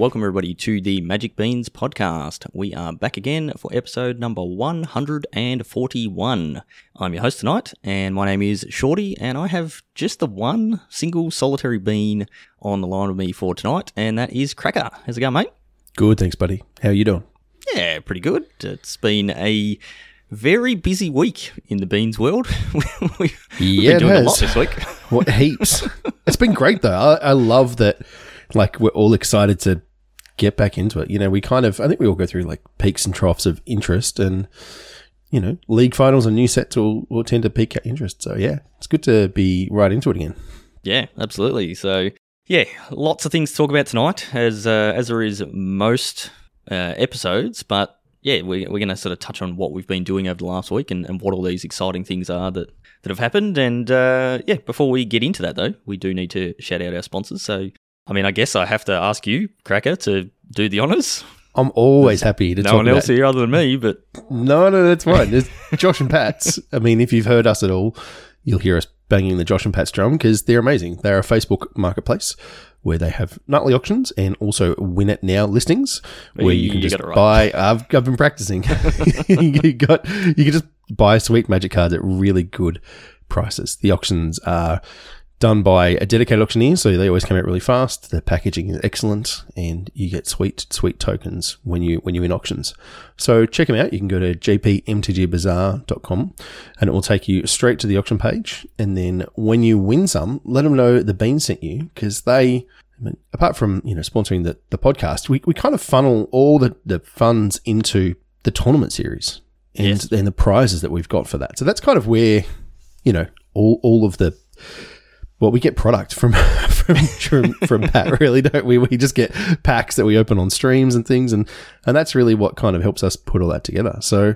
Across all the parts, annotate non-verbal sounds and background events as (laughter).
welcome everybody to the Magic Beans podcast. We are back again for episode number 141. I'm your host tonight, and my name is Shorty, and I have just the one single solitary bean on the line with me for tonight, and that is Cracker. How's it going, mate? Good, thanks, buddy. How are you doing? Yeah, pretty good. It's been a very busy week in the beans world. (laughs) we, Yeah, been it doing a has. lot this week. What heaps? (laughs) it's been great though. I, I love that. Like we're all excited to get back into it. You know, we kind of. I think we all go through like peaks and troughs of interest, and you know, league finals and new sets will, will tend to peak our interest. So yeah, it's good to be right into it again. Yeah, absolutely. So, yeah, lots of things to talk about tonight, as uh, as there is most uh, episodes. But yeah, we, we're going to sort of touch on what we've been doing over the last week and, and what all these exciting things are that, that have happened. And uh, yeah, before we get into that, though, we do need to shout out our sponsors. So, I mean, I guess I have to ask you, Cracker, to do the honours. I'm always happy to No talk one else about. here other than me, but No, no, that's fine. There's Josh and Pat's. I mean, if you've heard us at all, you'll hear us banging the Josh and Pat's drum because they're amazing. They're a Facebook marketplace where they have nightly auctions and also win it now listings where you can just right. buy. I've, I've been practicing. (laughs) (laughs) you got you can just buy sweet magic cards at really good prices. The auctions are done by a dedicated auctioneer, so they always come out really fast. The packaging is excellent, and you get sweet, sweet tokens when you when you win auctions. So check them out. You can go to jpmtgbazaar.com, and it will take you straight to the auction page. And then when you win some, let them know the bean sent you because they. I mean, apart from you know sponsoring the, the podcast, we, we kind of funnel all the, the funds into the tournament series and, Yes. and the prizes that we've got for that. So that's kind of where you know all all of the well, we get product from (laughs) from from, from Pat, (laughs) really, don't we? We just get packs that we open on streams and things, and and that's really what kind of helps us put all that together. So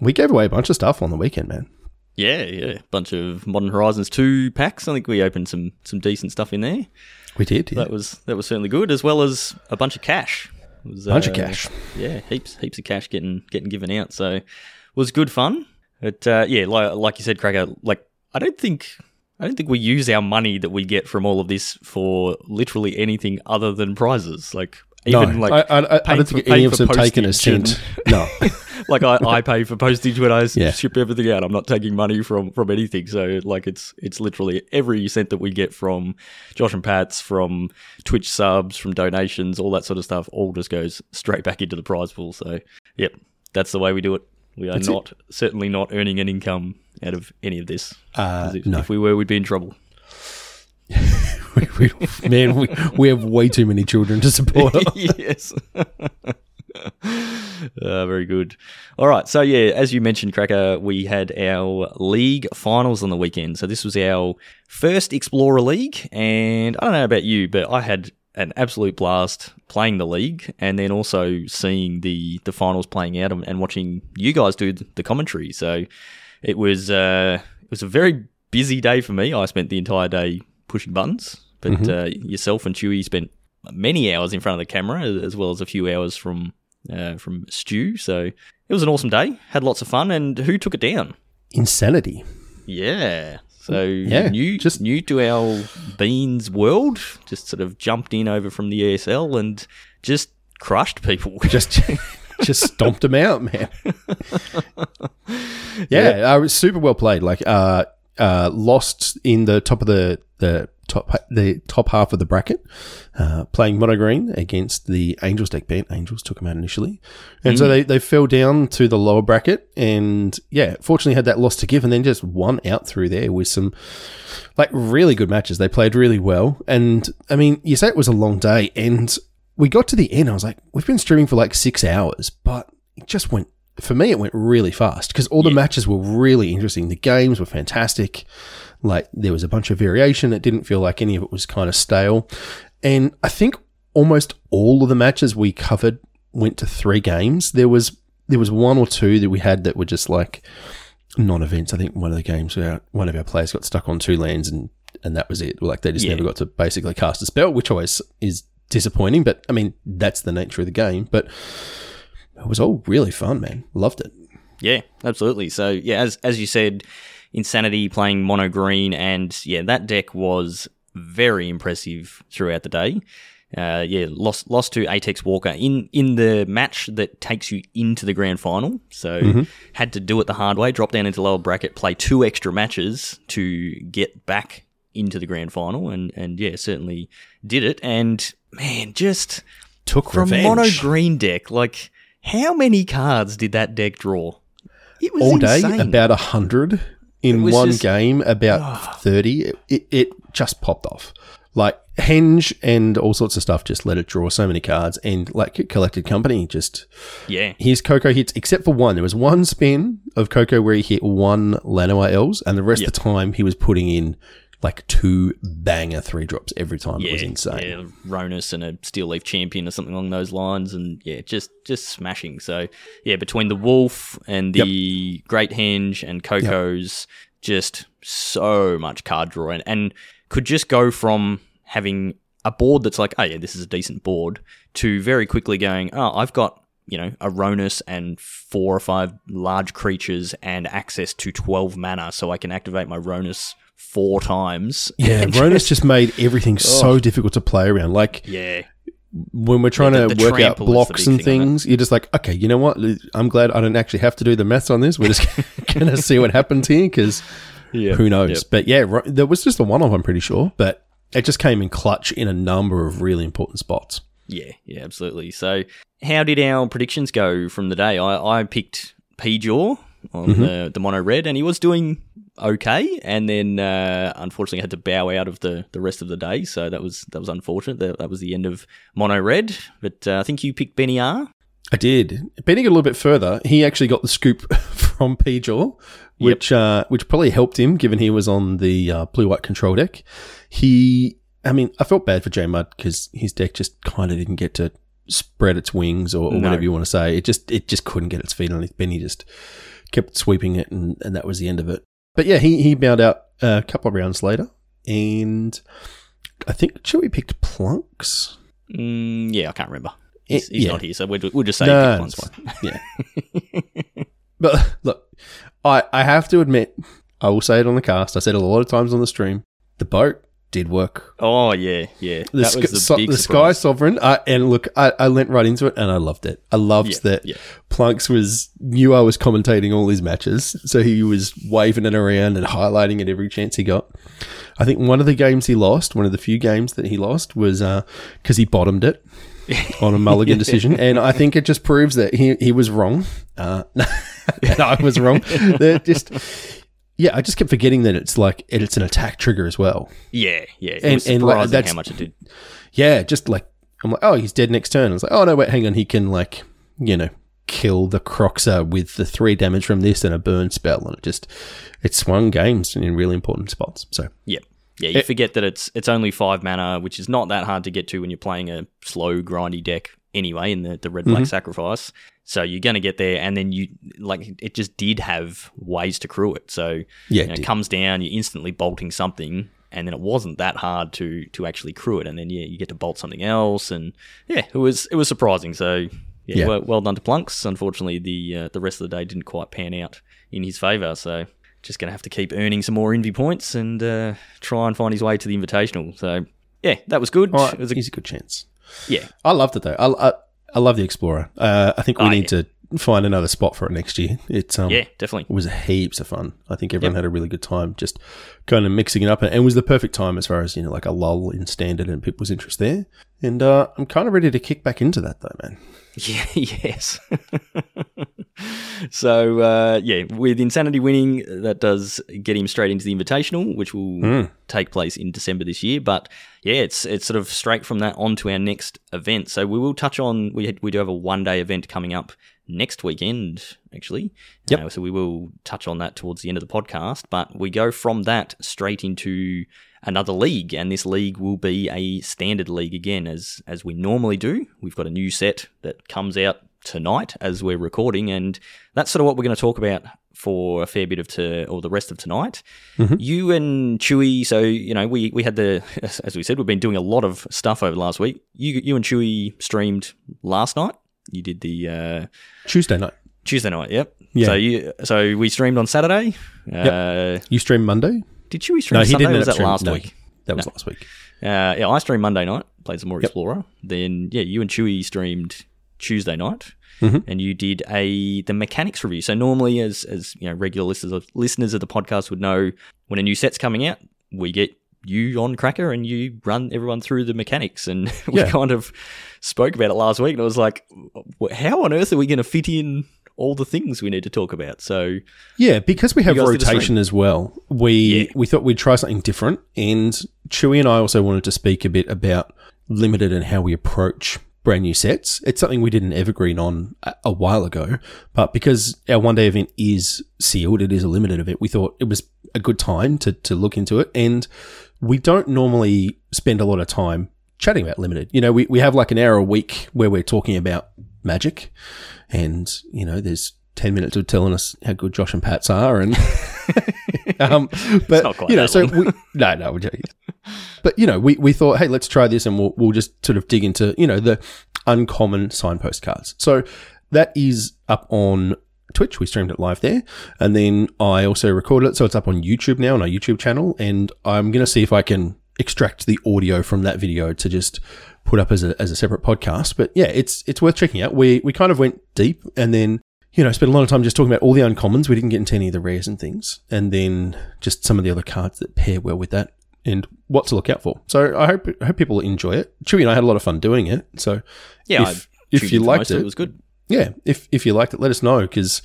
we gave away a bunch of stuff on the weekend, man. yeah, yeah, bunch of Modern Horizons 2 packs. I think we opened some some decent stuff in there. We did, yeah. That was that was certainly good, as well as a bunch of cash. It was, bunch of uh, cash. Yeah, heaps heaps of cash getting getting given out. So it was good fun. But uh, yeah, like, like you said, Cracker, like I don't think I don't think we use our money that we get from all of this for literally anything other than prizes. Like even no, like I, I, I don't for- think any of us for taken a cent. No, (laughs) like I, I pay for postage when I s- Yeah. ship everything out. I'm not taking money from from anything. So like it's it's literally every cent that we get from Josh and Pat's, from Twitch subs, from donations, all that sort of stuff, all just goes straight back into the prize pool. So yep, that's the way we do it. We are That's it. not certainly not earning an income out of any of this. uh, if, no. if we were, we'd be in trouble. we, (laughs) we, man, we, we have way too many children to support. (laughs) yes. (laughs) Uh, very good. All right. So, yeah, as you mentioned, Cracker, we had our league finals on the weekend. So, this was our first Explorer League. And I don't know about you, but I had an absolute blast playing the league and then also seeing the, the finals playing out and, and watching you guys do the commentary. So, it was, uh, it was a very busy day for me. I spent the entire day pushing buttons, but uh, yourself and Chewy spent many hours in front of the camera, as well as a few hours from uh, from Stu. So it was an awesome day. Had lots of fun. And who took it down? Insanity. Yeah. So Yeah, new, just- new to our beans world. Just sort of jumped in over from the ESL and just crushed people. Just (laughs) just stomped them out, man. (laughs) yeah, uh, it was super well played. Like, uh, uh, lost in the top of the the top the top half of the bracket, uh, playing mono green against the Angels deck band. Angels took them out initially, and so they they fell down to the lower bracket, and yeah, fortunately had that loss to give, and then just won out through there with some like really good matches. They played really well, and I mean, you say it was a long day, and we got to the end. I was like, we've been streaming for like six hours, but it just went. For me, it went really fast because all the matches were really interesting. The games were fantastic. Like there was a bunch of variation. It didn't feel like any of it was kind of stale. And I think almost all of the matches we covered went to three games. There was there was one or two that we had that were just like non-events. I think one of the games, where one of our players got stuck on two lands, and and that was it. Like they just Yeah. never got to basically cast a spell, which always is disappointing. But I mean, that's the nature of the game. But it was all really fun, man. Loved it. Yeah, absolutely. So yeah, as as you said, Insanity playing mono green, and yeah, that deck was very impressive throughout the day. uh, yeah, lost lost to Atex Walker in in the match that takes you into the grand final. So had to do it the hard way, drop down into lower bracket, play two extra matches to get back into the grand final, and and yeah, certainly did it. And man, just Took from revenge. mono green deck, like how many cards did that deck draw? It was all day, insane. about a hundred in one just- game, about thirty. It, it, it just popped off. Like Henge and all sorts of stuff just let it draw so many cards, and like Collected Company just yeah, his Coco hits, except for one. There was one spin of Coco where he hit one Llanowar Elves, and the rest of the time he was putting in like two banger three drops every time. it was insane. yeah, Rhonas and a Steel Leaf Champion or something along those lines, and yeah, just just smashing. So yeah, between the Wolf and the Great Henge and Coco's, just so much card draw, and, and could just go from having a board that's like, oh yeah, this is a decent board, to very quickly going, oh, I've got you know a Rhonas and four or five large creatures and access to twelve mana, so I can activate my Rhonas four times. Yeah, (laughs) And Rhonas just made everything so difficult to play around. Like yeah. when we're trying Yeah, to the- the work out trample is the blocks and thing things, you're just like, okay, you know what? I'm glad I don't actually have to do the maths on this. We're just (laughs) going to see what happens here because Yeah. who knows? But yeah, there was just a one off, I'm pretty sure, but it just came in clutch in a number of really important spots. Yeah, yeah, absolutely. So, how did our predictions go from the day? I, I picked P-Jaw on Mm-hmm. the, the mono red, and he was doing okay, and then uh, unfortunately had to bow out of the, the rest of the day. So that was that was unfortunate. That, that was the end of mono red. But uh, I think you picked Benny R. I did. Bending it a little bit further, he actually got the scoop (laughs) from P-Jaw, which uh, which probably helped him given he was on the uh, blue white control deck. He, I mean, I felt bad for J Mud because his deck just kind of didn't get to spread its wings or, or No. whatever you want to say. It just it just couldn't get its feet underneath. Benny just kept sweeping it, and, and that was the end of it. But yeah, he he bowed out a couple of rounds later, and I think Chewy picked Plunks. Mm, yeah, I can't remember. He's, Eh, he's yeah. not here, so we'll, we'll just say No, Plunks one. yeah. (laughs) But look, I, I have to admit, I will say it on the cast. I said it a lot of times on the stream. The boat did work. Oh yeah, yeah. The, that was the so- the Sky. Sovereign, uh, and look, I, I leant right into it, and I loved it. I loved Yeah, that yeah. Plunks was knew I was commentating all his matches, so he was waving it around and highlighting it every chance he got. I think one of the games he lost, one of the few games that he lost, was because he bottomed it (laughs) on a mulligan decision, and I think it just proves that he he was wrong. Uh, (laughs) and I was wrong. (laughs) They're just. Yeah, I just kept forgetting that it's like it's an attack trigger as well. Yeah, yeah. It And- was and, like, that's- how much it did. Yeah, just like I'm like, oh, he's dead next turn. I was like, oh no, wait, hang on, he can like, you know, kill the Kroxa with the three damage from this and a burn spell, and it just it swung games in really important spots. So Yep. Yeah, you eh. forget that it's it's only five mana, which is not that hard to get to when you're playing a slow, grindy deck anyway in the, the red Mm-hmm. black sacrifice. So you're gonna get there and then you like it just did have ways to crew it. So Yeah, you know, it it comes down, you're instantly bolting something, and then it wasn't that hard to to actually crew it, and then yeah, you get to bolt something else, and yeah, it was it was surprising. So yeah, Yeah. Well, well done to Plunks. Unfortunately, the uh, the rest of the day didn't quite pan out in his favour. So just gonna have to keep earning some more envy points and uh, try and find his way to the invitational. So yeah, that was good. right, It was a, he's a good chance. Yeah, I loved it though. I I, I love the Explorer. Uh, I think we Oh, need to find another spot for it next year. It's um, yeah, definitely. It was heaps of fun. I think everyone had a really good time just kind of mixing it up. And it was the perfect time as far as, you know, like a lull in standard and people's interest there. And uh, I'm kind of ready to kick back into that though, man. (laughs) Yeah, yes. (laughs) (laughs) so uh, yeah, with Insanity winning, that does get him straight into the Invitational, which will take place in December this year. But yeah, it's it's sort of straight from that on to our next event. So we will touch on we we do have a one day event coming up next weekend, actually. Yep. Uh, so we will touch on that towards the end of the podcast. But we go from that straight into another league, and this league will be a standard league again, as as we normally do. We've got a new set that comes out tonight as we're recording, and that's sort of what we're going to talk about for a fair bit of to or the rest of tonight. You and Chewy, so you know we we had the (laughs) as we said we've been doing a lot of stuff over the last week. You you and Chewy streamed last night. You did the uh, Tuesday night. Tuesday night, yep. Yeah. So you so we streamed on Saturday. Uh, You streamed Monday? Did Chewy stream No, he didn't was that streaming- last no. week? that was last week. Uh, yeah, I streamed Monday night, played some more Explorer. Then yeah, you and Chewy streamed Tuesday night, Mhm. and you did a the mechanics review. So normally, as as you know, regular listeners of, listeners of the podcast would know, when a new set's coming out, we get you on Cracker and you run everyone through the mechanics. And (laughs) we Yeah. kind of spoke about it last week, and I was like, how on earth are we going to fit in all the things we need to talk about? So Yeah, because we have guys did a rotation as well. We Yeah. we thought we'd try something different, and Chewy and I also wanted to speak a bit about limited and how we approach brand new sets. It's something we did an evergreen on a, a while ago, but because our one day event is sealed, it is a limited event. We thought it was a good time to to look into it, and we don't normally spend a lot of time chatting about limited. You know, we we have like an hour a week where we're talking about magic, and you know, there's. 10 minutes of telling us how good Josh and Pats are and (laughs) um but not quite you know so we, no no we're joking but you know we, we thought hey let's try this and we'll, we'll just sort of dig into you know the uncommon signpost cards. So that is up on twitch. We streamed it live there. And then i also recorded it. So it's up on youtube now on our youtube channel. And i'm going to see if i can extract the audio from that video to just put up as a, as a separate podcast. But yeah it's it's worth checking out. We we kind of went deep and then you know, spent a lot of time just talking about all the uncommons. We didn't get into any of the rares and things, and then just some of the other cards that pair well with that, and what to look out for. So I hope I hope people enjoy it. Chewy and I had a lot of fun doing it. So yeah, if, if you liked it, it was good. yeah, if if you liked it, let us know because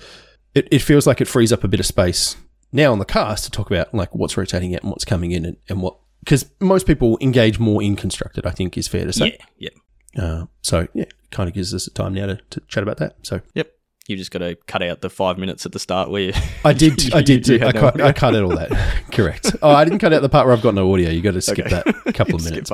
it, it feels like it frees up a bit of space now on the cast to talk about like what's rotating out and what's coming in and, and what because most people engage more in constructed. I think is fair to say. Yeah, yeah. Uh, so yeah, kind of gives us a time now to, to chat about that. So Yep. You just got to cut out the five minutes at the start where you, (laughs) I did. I You- did. you I no cut. I cut out all that. (laughs) Correct. Oh, I didn't cut out the part where I've got no audio. You got to skip Okay. that (laughs) couple of minutes.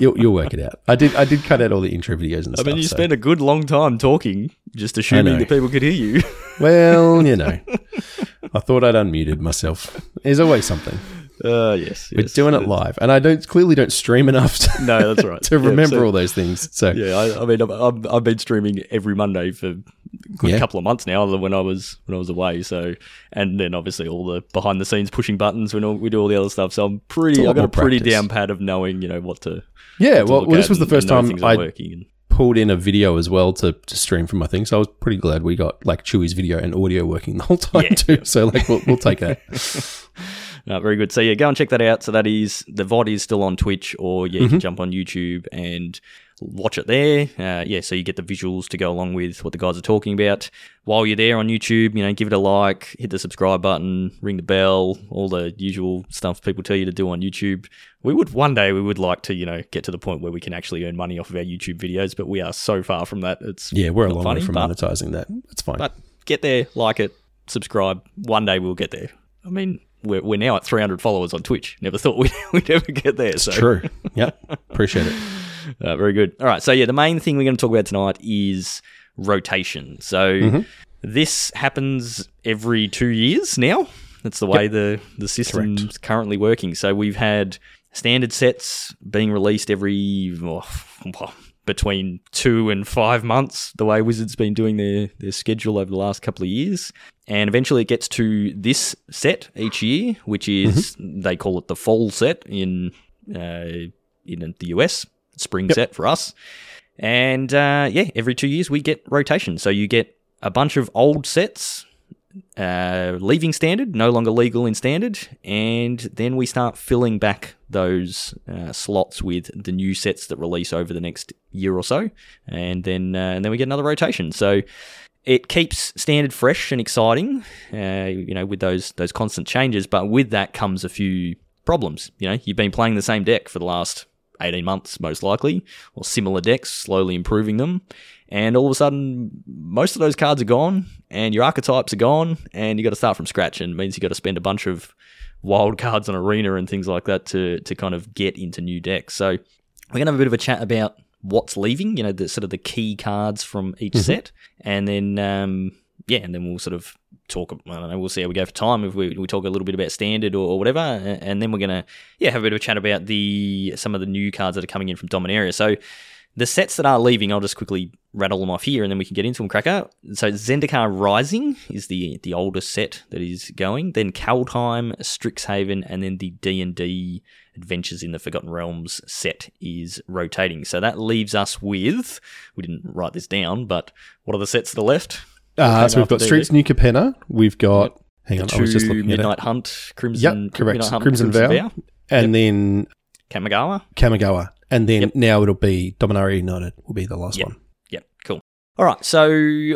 you'll, you'll work it out. I did. I did cut out all the intro videos and I stuff. mean, you so- spent a good long time talking, just assuming that people could hear you. well, you know, I thought I'd unmuted myself. There's always something. Uh, yes. We're yes. doing it live, and I don't clearly don't stream enough to, No, that's right. to Yeah, remember so- all those things. So Yeah, I, I mean, I've, I've, I've been streaming every Monday for good Yeah. couple of months now. Than when I was when I was away. So, and then obviously all the behind the scenes pushing buttons when all, we do all the other stuff. So I'm pretty. I've got a pretty practice. down pat of knowing you know what to. yeah, to well, well, this was the first time I working. And, pulled in a video as well to, to stream from my thing. So I was pretty glad we got like Chewy's video and audio working the whole time Yeah, too. So like we'll, we'll take that. (laughs) Uh, very good. So yeah, go and check that out. So that is the VOD is still on Twitch, or yeah, you Mm-hmm. can jump on YouTube and watch it there. Uh, yeah, so you get the visuals to go along with what the guys are talking about. While you're there on YouTube, you know, give it a like, hit the subscribe button, ring the bell, all the usual stuff people tell you to do on YouTube. We would one day we would like to you know get to the point where we can actually earn money off of our YouTube videos, but we are so far from that. It's Yeah, we're a long funny, way from but- monetizing that. It's fine. but get there, like it, subscribe. One day we'll get there. I mean, we're, we're now at 300 followers on Twitch. Never thought (laughs) we'd, we'd ever get there. So True. Yep. Appreciate it. (laughs) uh, very good. All right. So yeah, the main thing we're going to talk about tonight is rotation. So Mm-hmm. this happens every two years now. That's the way the the system's currently working. So we've had standard sets being released every oh, between two and five months. The way Wizards been doing their their schedule over the last couple of years, and eventually it gets to this set each year, which is they call it the fall set in uh, in the US, spring set for us. And uh, yeah, every two years we get rotation. So you get a bunch of old sets uh, leaving standard, no longer legal in standard, and then we start filling back those uh, slots with the new sets that release over the next year or so, and then uh, and then we get another rotation. So it keeps standard fresh and exciting, uh, you know, with those those constant changes. But with that comes a few problems. You know, you've been playing the same deck for the last 18 months, most likely, or similar decks, slowly improving them. And all of a sudden, most of those cards are gone, and your archetypes are gone, and you got to start from scratch. And it means you got to spend a bunch of wild (laughs) cards on arena and things like that to to kind of get into new decks. So we're gonna have a bit of a chat about what's leaving. You know, the sort of the key cards from each set, and then um, yeah, and then we'll sort of talk. I don't know. We'll see how we go for time. If we, we talk a little bit about standard or, or whatever, and, then we're gonna yeah have a bit of a chat about the some of the new cards that are coming in from Dominaria. So The sets that are leaving, I'll just quickly rattle them off here, and then we can get into them. Cracker. So Zendikar Rising is the the oldest set that is going. Then Kaldheim, Strixhaven, and then the D and D Adventures in the Forgotten Realms set is rotating. So that leaves us with. We didn't write this down, but what are the sets that are left? Uh, so we've got Streets New Capenna. We've got. Hang on, I was just looking at Midnight it. Hunt, Crimson. Yep, correct. Midnight Hunt, Crimson Vow. And then Kamigawa. Kamigawa. And then Yep. now it'll be Dominaria United will be the last Yep. one. Yep, cool. All right, so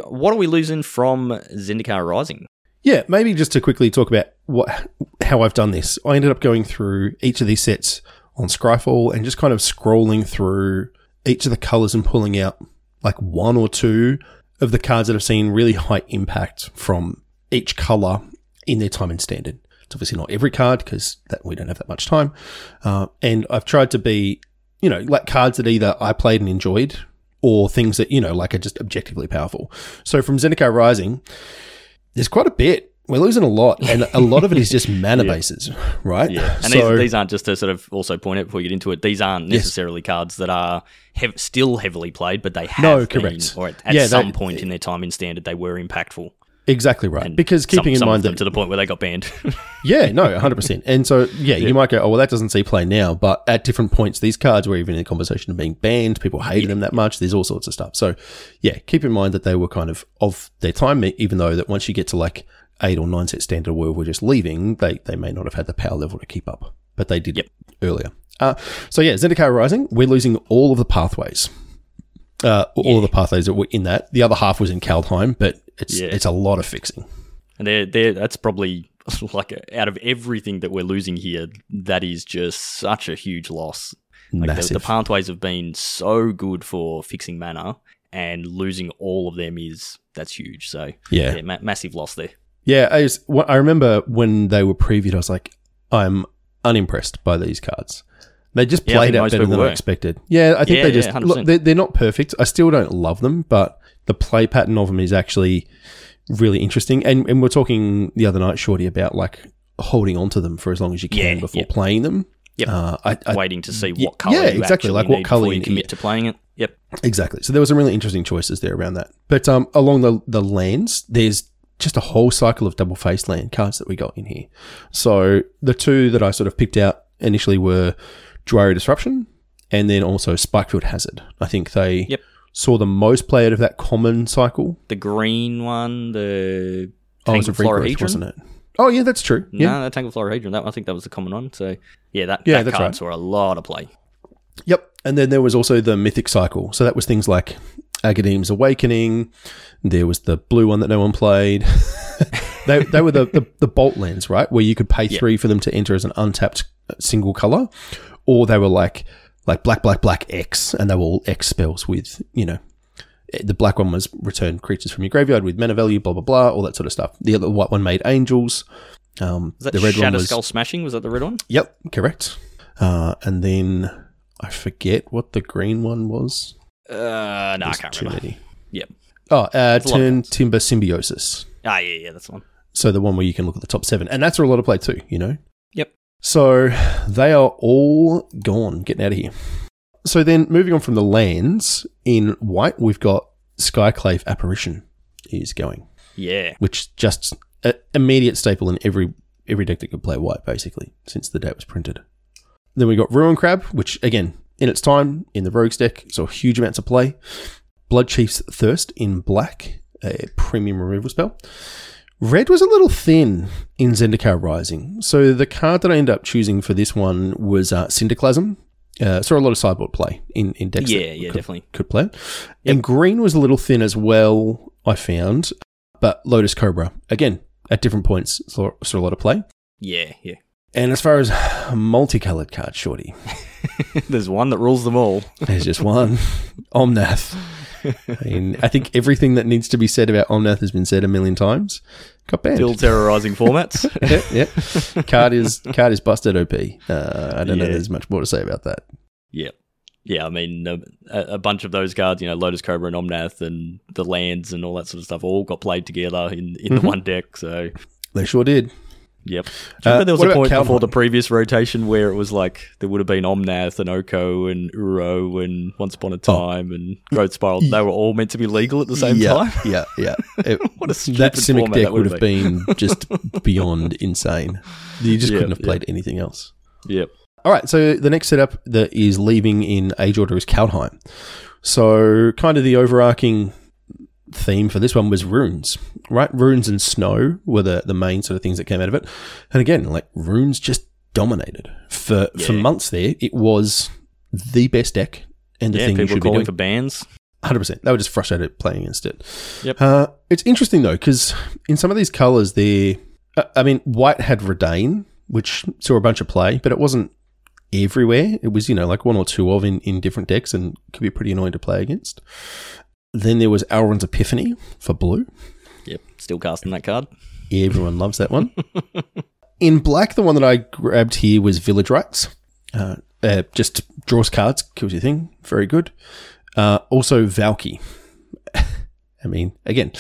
what are we losing from Zendikar Rising? Yeah, maybe just to quickly talk about what how I've done this. I ended up going through each of these sets on Scryfall and just kind of scrolling through each of the colors and pulling out like one or two of the cards that have seen really high impact from each color in their time in standard. It's obviously not every card because we don't have that much time, uh, and I've tried to be, you know, like cards that either I played and enjoyed or things that you know like are just objectively powerful. So from Zendikar Rising, there's quite a bit. We're losing a lot, and a lot of it is just (laughs) mana bases, (laughs) right? Yeah, and so these, these aren't just to sort of also point out before you get into it. These aren't necessarily cards that are hev- still heavily played, but they have No, been, correct. or at, at Yeah, some they- point in their time in standard, they were impactful. exactly right. And because keeping some, in some mind that to the point where they got banned. (laughs) Yeah, no, 100%. And so, yeah, you might go, oh, well, that doesn't see play now. But at different points, these cards were even in a conversation of being banned. People hated them that much. There's all sorts of stuff. So, yeah, keep in mind that they were kind of of their time, even though that once you get to like eight or nine set standard where we're just leaving, they, they may not have had the power level to keep up. But they did Yep. earlier. Uh, so, yeah, Zendikar Rising, we're losing all of the pathways. Uh, all of the pathways that were in that. The other half was in Kaldheim, but it's Yeah. it's a lot of fixing. and they're, they're, that's probably (laughs) like out of everything that we're losing here, that is just such a huge loss. Like the, Massive. the pathways have been so good for fixing mana, and losing all of them is that's huge. So yeah. yeah, ma- massive loss there. Yeah, I, wh- I remember when they were previewed, I was like, I'm unimpressed by these cards. They just played think out better than I expected. Yeah, I think Yeah, they yeah, just 100%. look. They're, they're not perfect. I still don't love them, but the play pattern of them is actually really interesting. And and we're talking the other night, Shorty, about like holding on to them for as long as you can Yeah, before yeah. playing them. Yep. Uh, I, I, Waiting to see what color. yeah, exactly, like what colour you commit to playing it. Yep. Exactly. So there was some really interesting choices there around that. But um, along the the lands, there's just a whole cycle of double faced land cards that we got in here. So the two that I sort of picked out initially were Jwari Disruption and then also Spikefield Hazard. I think they Yep. saw the most play out of that common cycle. The green one, the Oh, it was a regrowth, Florahedron. wasn't it? Oh yeah, that's true. Yeah. No, the Tangled Florahedron. That I think that was the common one. So yeah, that, Yeah, that card right. saw a lot of play. Yep. And then there was also the Mythic Cycle. So that was things like Agadeem's Awakening. There was the blue one that no one played. (laughs) they, they were the, the, the bolt lands, right? Where you could pay Yeah. three for them to enter as an untapped single color. Or they were like like black, black, black X, and they were all X spells with, you know, the black one was return creatures from your graveyard with mana value, blah, blah, blah, all that sort of stuff. The other white one made angels. Um, Was that the red Shadow one was Skull Smashing? Was that the red one? Yep, correct. Uh, and then I forget what the green one was. Uh, no, I can't too remember. many. Yep. Oh, uh, a lot of Turntimber Symbiosis. Ah, yeah, yeah, that's the one. So the one where you can look at the top seven, and that's a lot of play too. You know. Yep. So they are all gone. Getting out of here. So then, moving on from the lands in white, we've got Skyclave Apparition is going, Yeah. which just a immediate staple in every every deck that could play white, basically, since the day it was printed. Then we got Ruin Crab, which again, in its time in the Rogues deck, saw huge amounts of play. Bloodchief's Thirst in black, a premium removal spell. Red was a little thin in Zendikar Rising, so the card that I ended up choosing for this one was uh, Cinderclasm. Uh, saw a lot of sideboard play in, in decks. Yeah, yeah, could, definitely. could play. it. And green was a little thin as well, I found. But Lotus Cobra, again, at different points, saw, saw a lot of play. Yeah, yeah. And as far as multicolored cards, Shorty, (laughs) There's one that rules them all. there's just one (laughs) Omnath. I, mean, I think everything that needs to be said about Omnath has been said a million times. Got banned. Still terrorizing formats. (laughs) yeah, yeah. (laughs) Card is card is busted. Op. Uh, I don't know. There's much more to say about that. yeah. Yeah, I mean, a, a bunch of those cards, you know, Lotus Cobra and Omnath and the lands and all that sort of stuff all got played together in, in Mhm. the one deck. So, They sure did. Yep. Do you remember Uh, there was a point Kaldheim? before the previous rotation where it was like there would have been Omnath and Oko and Uro and Once Upon a Time and Growth Spiral. They were all meant to be legal at the same yeah, time. Yeah, yeah. (laughs) It- What a stupid that Simic deck that would have have been (laughs) just beyond insane. You just Yeah, couldn't have played anything else. Yep. All right, so the next setup that is leaving in age order is Kaldheim. So, kind of the overarching theme for this one was runes, right? Runes and snow were the, the main sort of things that came out of it. And again, like runes just dominated for for months. There, it was the best deck and the Yeah, thing you people should be calling doing. for bans. Hundred percent. They were just frustrated playing against it. Yep. Uh, it's interesting though because in some of these colors, they, uh, I mean, white had Reidane, which saw a bunch of play, but it wasn't everywhere. It was you know like one or two of in in different decks and could be pretty annoying to play against. Then there was Alrund's Epiphany for blue. Yep. Still casting that card. Everyone loves that one. (laughs) In black, the one that I grabbed here was Village Rites. Uh, uh, just draws cards, kills your thing. Very good. Uh, also, Valki. (laughs) I mean, again,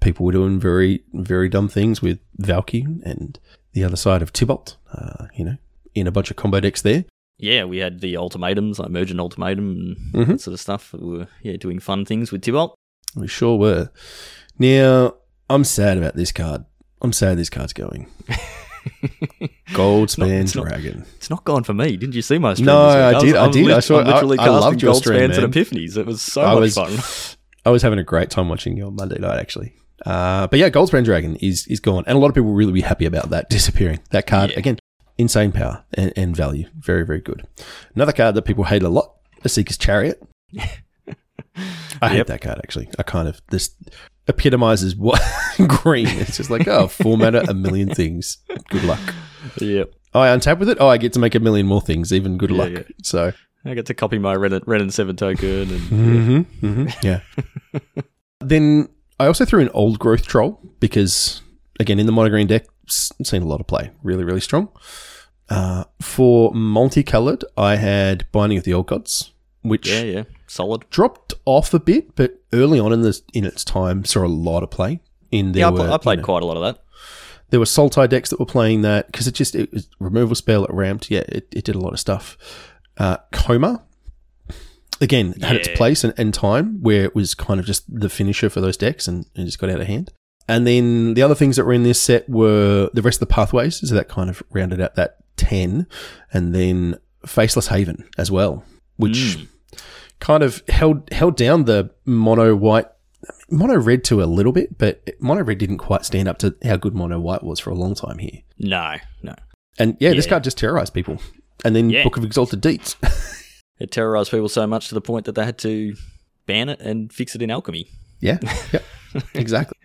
people were doing very, very dumb things with Valki and the other side of Tibalt, uh, you know, in a bunch of combo decks there. Yeah, we had the ultimatums, like Emergent Ultimatum and Mhm. that sort of stuff. We were yeah doing fun things with Tibalt. We sure were. Now, I'm sad about this card. I'm sad this card's going. (laughs) Goldspan it's not- Dragon. It's not gone for me. Didn't you see my stream? No? I was- did- I was did. I saw- I'm literally I- I casting loved your gold stream, and epiphanies. It was so I much was- fun. I was having a great time watching you on Monday night, actually. Uh, but yeah, Goldspan Dragon is is gone, and a lot of people will really be happy about that disappearing. That card Yeah. again, insane power and, and value, very very good. Another card that people hate a lot, Esika's Chariot. (laughs) I hate Yep. that card actually. I kind of this epitomizes what (laughs) green. It's just like oh, format a million things. Good luck. Yep. Oh, I untap with it. Oh, I get to make a million more things. Even good Yeah, luck. yeah. So I get to copy my Wrenn, Wrenn and Seven token and Mm-hmm. mm-hmm. Yeah. (laughs) then I also threw an old growth troll because, again, in the mono green deck, seen a lot of play. Really, really strong. Uh, for multicolored, I had Binding of the Old Gods, which yeah, yeah, solid. dropped off a bit, but early on in this in its time saw a lot of play. In there yeah, I, were, pl- I you played know, quite a lot of that. there were Sultai decks that were playing that because it just it was removal spell, it ramped. Yeah, it, it did a lot of stuff. Uh, Koma, again, had its place and, and time where it was kind of just the finisher for those decks and, and just got out of hand. And then the other things that were in this set were the rest of the pathways, so that kind of rounded out that 10. And then Faceless Haven as well, which Mm. kind of held held down the mono white mono red to a little bit, but mono red didn't quite stand up to how good mono white was for a long time here. No, no. And yeah, this card just terrorized people. And then Yeah. Book of Exalted Deeds. (laughs) It terrorized people so much to the point that they had to ban it and fix it in alchemy. yeah, (laughs) yeah, exactly.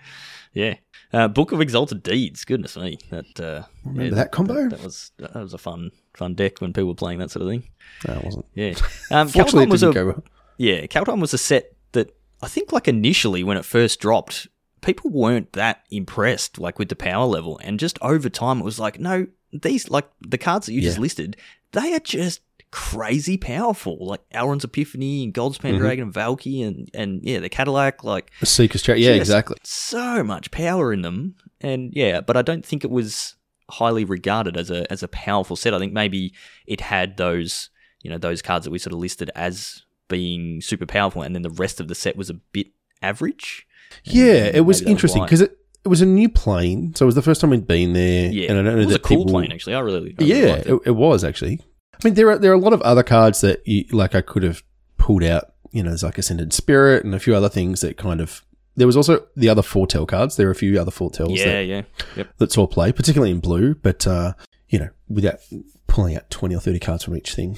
Yeah. Uh, Book of Exalted Deeds. Goodness me, that uh, Remember yeah, that combo? That, was that was a fun fun deck when people were playing that sort of thing. No, it wasn't. Yeah. Um, Fortunately, it was a well. yeah. Kaldheim was a set that I think like initially when it first dropped, people weren't that impressed like with the power level, and just over time it was like no, these like the cards that you just listed, they are just crazy powerful. Like Alrund's Epiphany and Goldspan Mhm. Dragon and Valki and and yeah, the Cadillac like Esika's Chariot. Yeah, exactly. So much power in them, and yeah, but I don't think it was highly regarded as a as a powerful set. I think maybe it had those you know those cards that we sort of listed as being super powerful, and then the rest of the set was a bit average. Yeah, it was interesting because it, it was a new plane. So it was the first time we'd been there. yeah, And I don't know it was that a cool people, plane actually. I really, I really Yeah, it. It, was actually. I mean, there are there are a lot of other cards that you, like I could have pulled out. You know, there's like Ascended Spirit and a few other things that kind of. There was also the other foretell cards. There are a few other foretells Yeah, that, yeah, yep. that saw play, particularly in blue. But uh, you know, without pulling out twenty or thirty cards from each thing.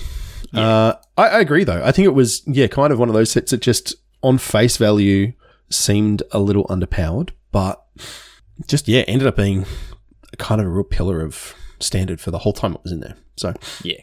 Uh, I, I agree, though. I think it was yeah, kind of one of those sets that just on face value seemed a little underpowered, but just yeah, ended up being kind of a real pillar of standard for the whole time it was in there. So Yeah.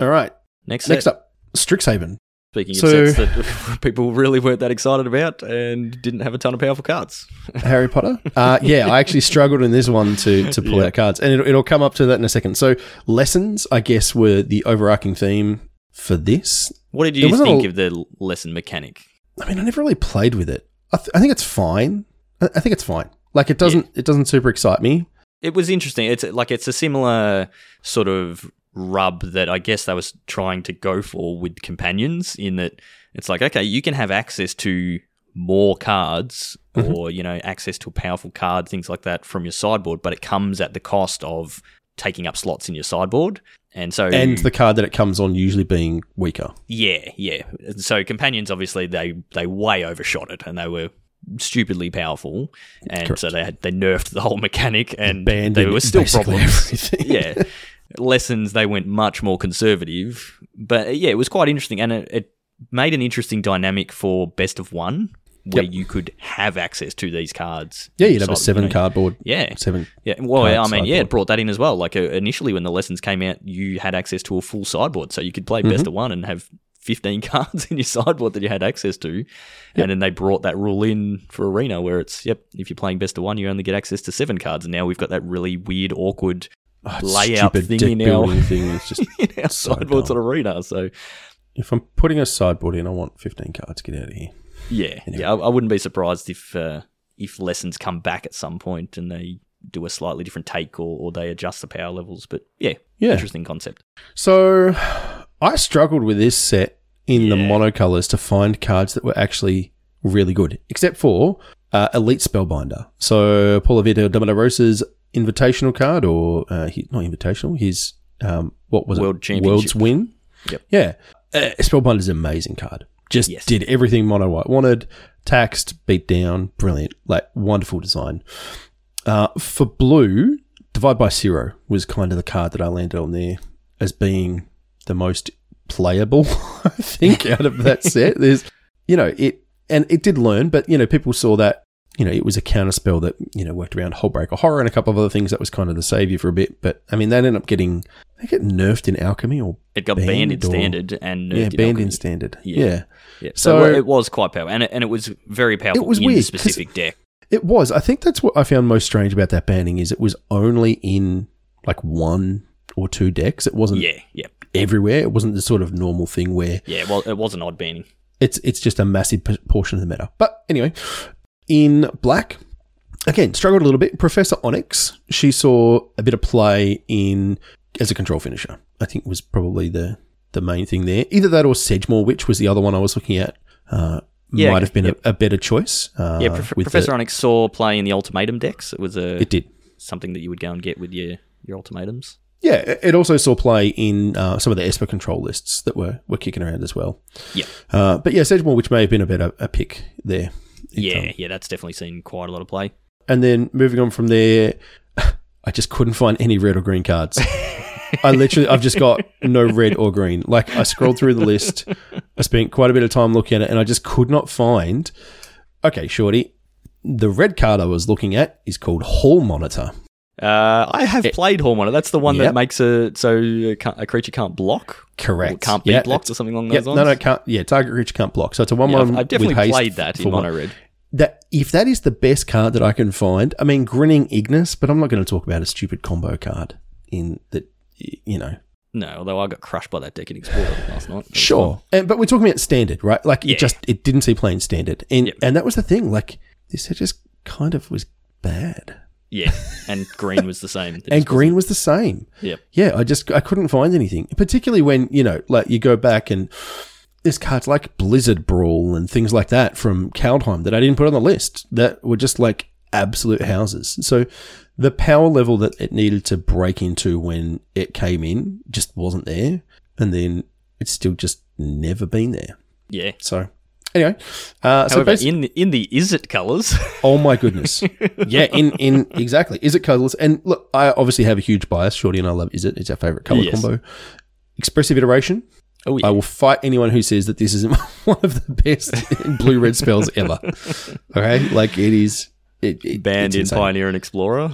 All right, Next, next set, up, Strixhaven. Speaking So- of sets that (laughs) people really weren't that excited about and didn't have a ton of powerful cards. (laughs) Harry Potter. Uh, yeah, I actually struggled in this one to to pull Yeah. out cards, and it'll, it'll come up to that in a second. So lessons, I guess, were the overarching theme for this. What did you think a- of the lesson mechanic? I mean, I never really played with it. I, th- I think it's fine. I, I think it's fine. Like it doesn't it doesn't super excite me. it was interesting. It's like it's a similar sort of rub that I guess they was trying to go for with companions in that it's like okay, you can have access to more cards Mhm. or you know access to a powerful card things like that from your sideboard, but it comes at the cost of taking up slots in your sideboard. And so And the card that it comes on usually being weaker. yeah, yeah. So companions obviously they they way overshot it and they were stupidly powerful and Correct. so they had they nerfed the whole mechanic and there were still problems. everything. yeah. Lessons they went much more conservative. But uh, yeah, it was quite interesting and it, it made an interesting dynamic for best of one where Yep. you could have access to these cards. Yeah, you'd have a seven you know, cardboard. Yeah. Seven. Yeah, well, I mean, yeah, it brought that in as well. Like uh, initially, when the lessons came out, you had access to a full sideboard, so you could play Mm-hmm. best of one and have fifteen (laughs) cards in your sideboard that you had access to. Yep. And then they brought that rule in for arena, where it's yep, if you're playing best of one, you only get access to seven cards. And now we've got that really weird, awkward Oh, Layout stupid thing deck in our- building thing. It's just (laughs) in our So sideboards dumb. on arena. So if I'm putting a sideboard in, I want 15 cards. Get out of here. yeah, yeah, I, I wouldn't be surprised if uh, if lessons come back at some point and they do a slightly different take or, or they adjust the power levels. But yeah, Yeah. interesting concept. So I struggled with this set in the Yeah. monocolors to find cards that were actually really good, except for uh, Elite Spellbinder. So Paulo Vitor Domino's invitational card, or uh, he, not invitational, his um, what was World it? Championship. World's Win. Yep. Yeah, uh, Spellbinder is an amazing card. Just Yes. did everything Mono White wanted. Taxed, beat down, brilliant, like wonderful design. Uh, for blue, Divide by Zero was kind of the card that I landed on there as being the most playable, (laughs) I think, out of that set. (laughs) There's, you know, it, and it did learn, but, you know, people saw that, you know, it was a counter spell that, you know, worked around Hullbreaker Horror and a couple of other things that was kind of the savior for a bit. But, I mean, they ended up getting, they get nerfed in Alchemy or, It got banned, in or- standard and nerfed yeah, in banned in standard. Yeah. yeah. Yeah, so, So- it was quite powerful, and it, and it was very powerful It was in weird, specific deck. It was. I think that's what I found most strange about that banning is it was only in like one or two decks. It wasn't Yeah, yeah, everywhere. It wasn't the sort of normal thing where yeah. Well, it was an odd banning. it's it's just a massive portion of the meta. But anyway, in black, again struggled a little bit. Professor Onyx, she saw a bit of play in as a control finisher. I think was probably the the main thing there. Either that or Sedgemoor, which was the other one I was looking at. Uh, Yeah, might have been yep. a, a better choice. Uh, yeah, Prof- Professor the- Onyx saw play in the ultimatum decks. It was a it did. something that you would go and get with your your ultimatums. Yeah, it- also saw play in uh, some of the Esper control lists that were, were kicking around as well. Yeah. Uh, but yeah, Sedgemoor, which may have been a better a pick there. Yeah, um, yeah, that's definitely seen quite a lot of play. and then moving on from there, (laughs) I just couldn't find any red or green cards. I literally, I've just got no red or green. Like I scrolled through the list, I spent quite a bit of time looking at it, and I just could not find. Okay, shorty, the red card I was looking at is called Hall Monitor. Uh, I have It- played Monitor. That's the one Yep. that makes a so a, a creature can't block, or Correct. can't be Yeah, blocked, or something along Yep, those no, lines. no, no, can't. Yeah, target creature can't block. So it's a one Yeah. I've, I've definitely played that in mono red. If that is the best card that I can find, I mean, Grinning Ignus, but I'm not going to talk about a stupid combo card in that, you know. No, although I got crushed by that deck in Explorer last night. Sure, and, but we're talking about standard, right? Like Yeah. it just it didn't see plain standard, and Yep. and that was the thing. Like this set just kind of was bad. Yeah, and green was the same. (laughs) And green was the same. Yep. Yeah, I just I couldn't find anything, particularly when you know, like you go back and there's cards like Blizzard Brawl and things like that from Kaldheim that I didn't put on the list that were just like absolute houses. So the power level that it needed to break into when it came in just wasn't there, and then it's still just never been there. Yeah. So anyway, uh, so However, basi- in the, in the Izzet colours, (laughs) oh my goodness, yeah, in in exactly Izzet colors? And look, I obviously have a huge bias. Shorty and I love Izzet? It's our favorite color Yes. combo. Expressive iteration. Oh yeah, I will fight anyone who says that this isn't (laughs) one of the best (laughs) blue red spells ever. Okay, like it is. It, it, banned in insane. Pioneer and Explorer.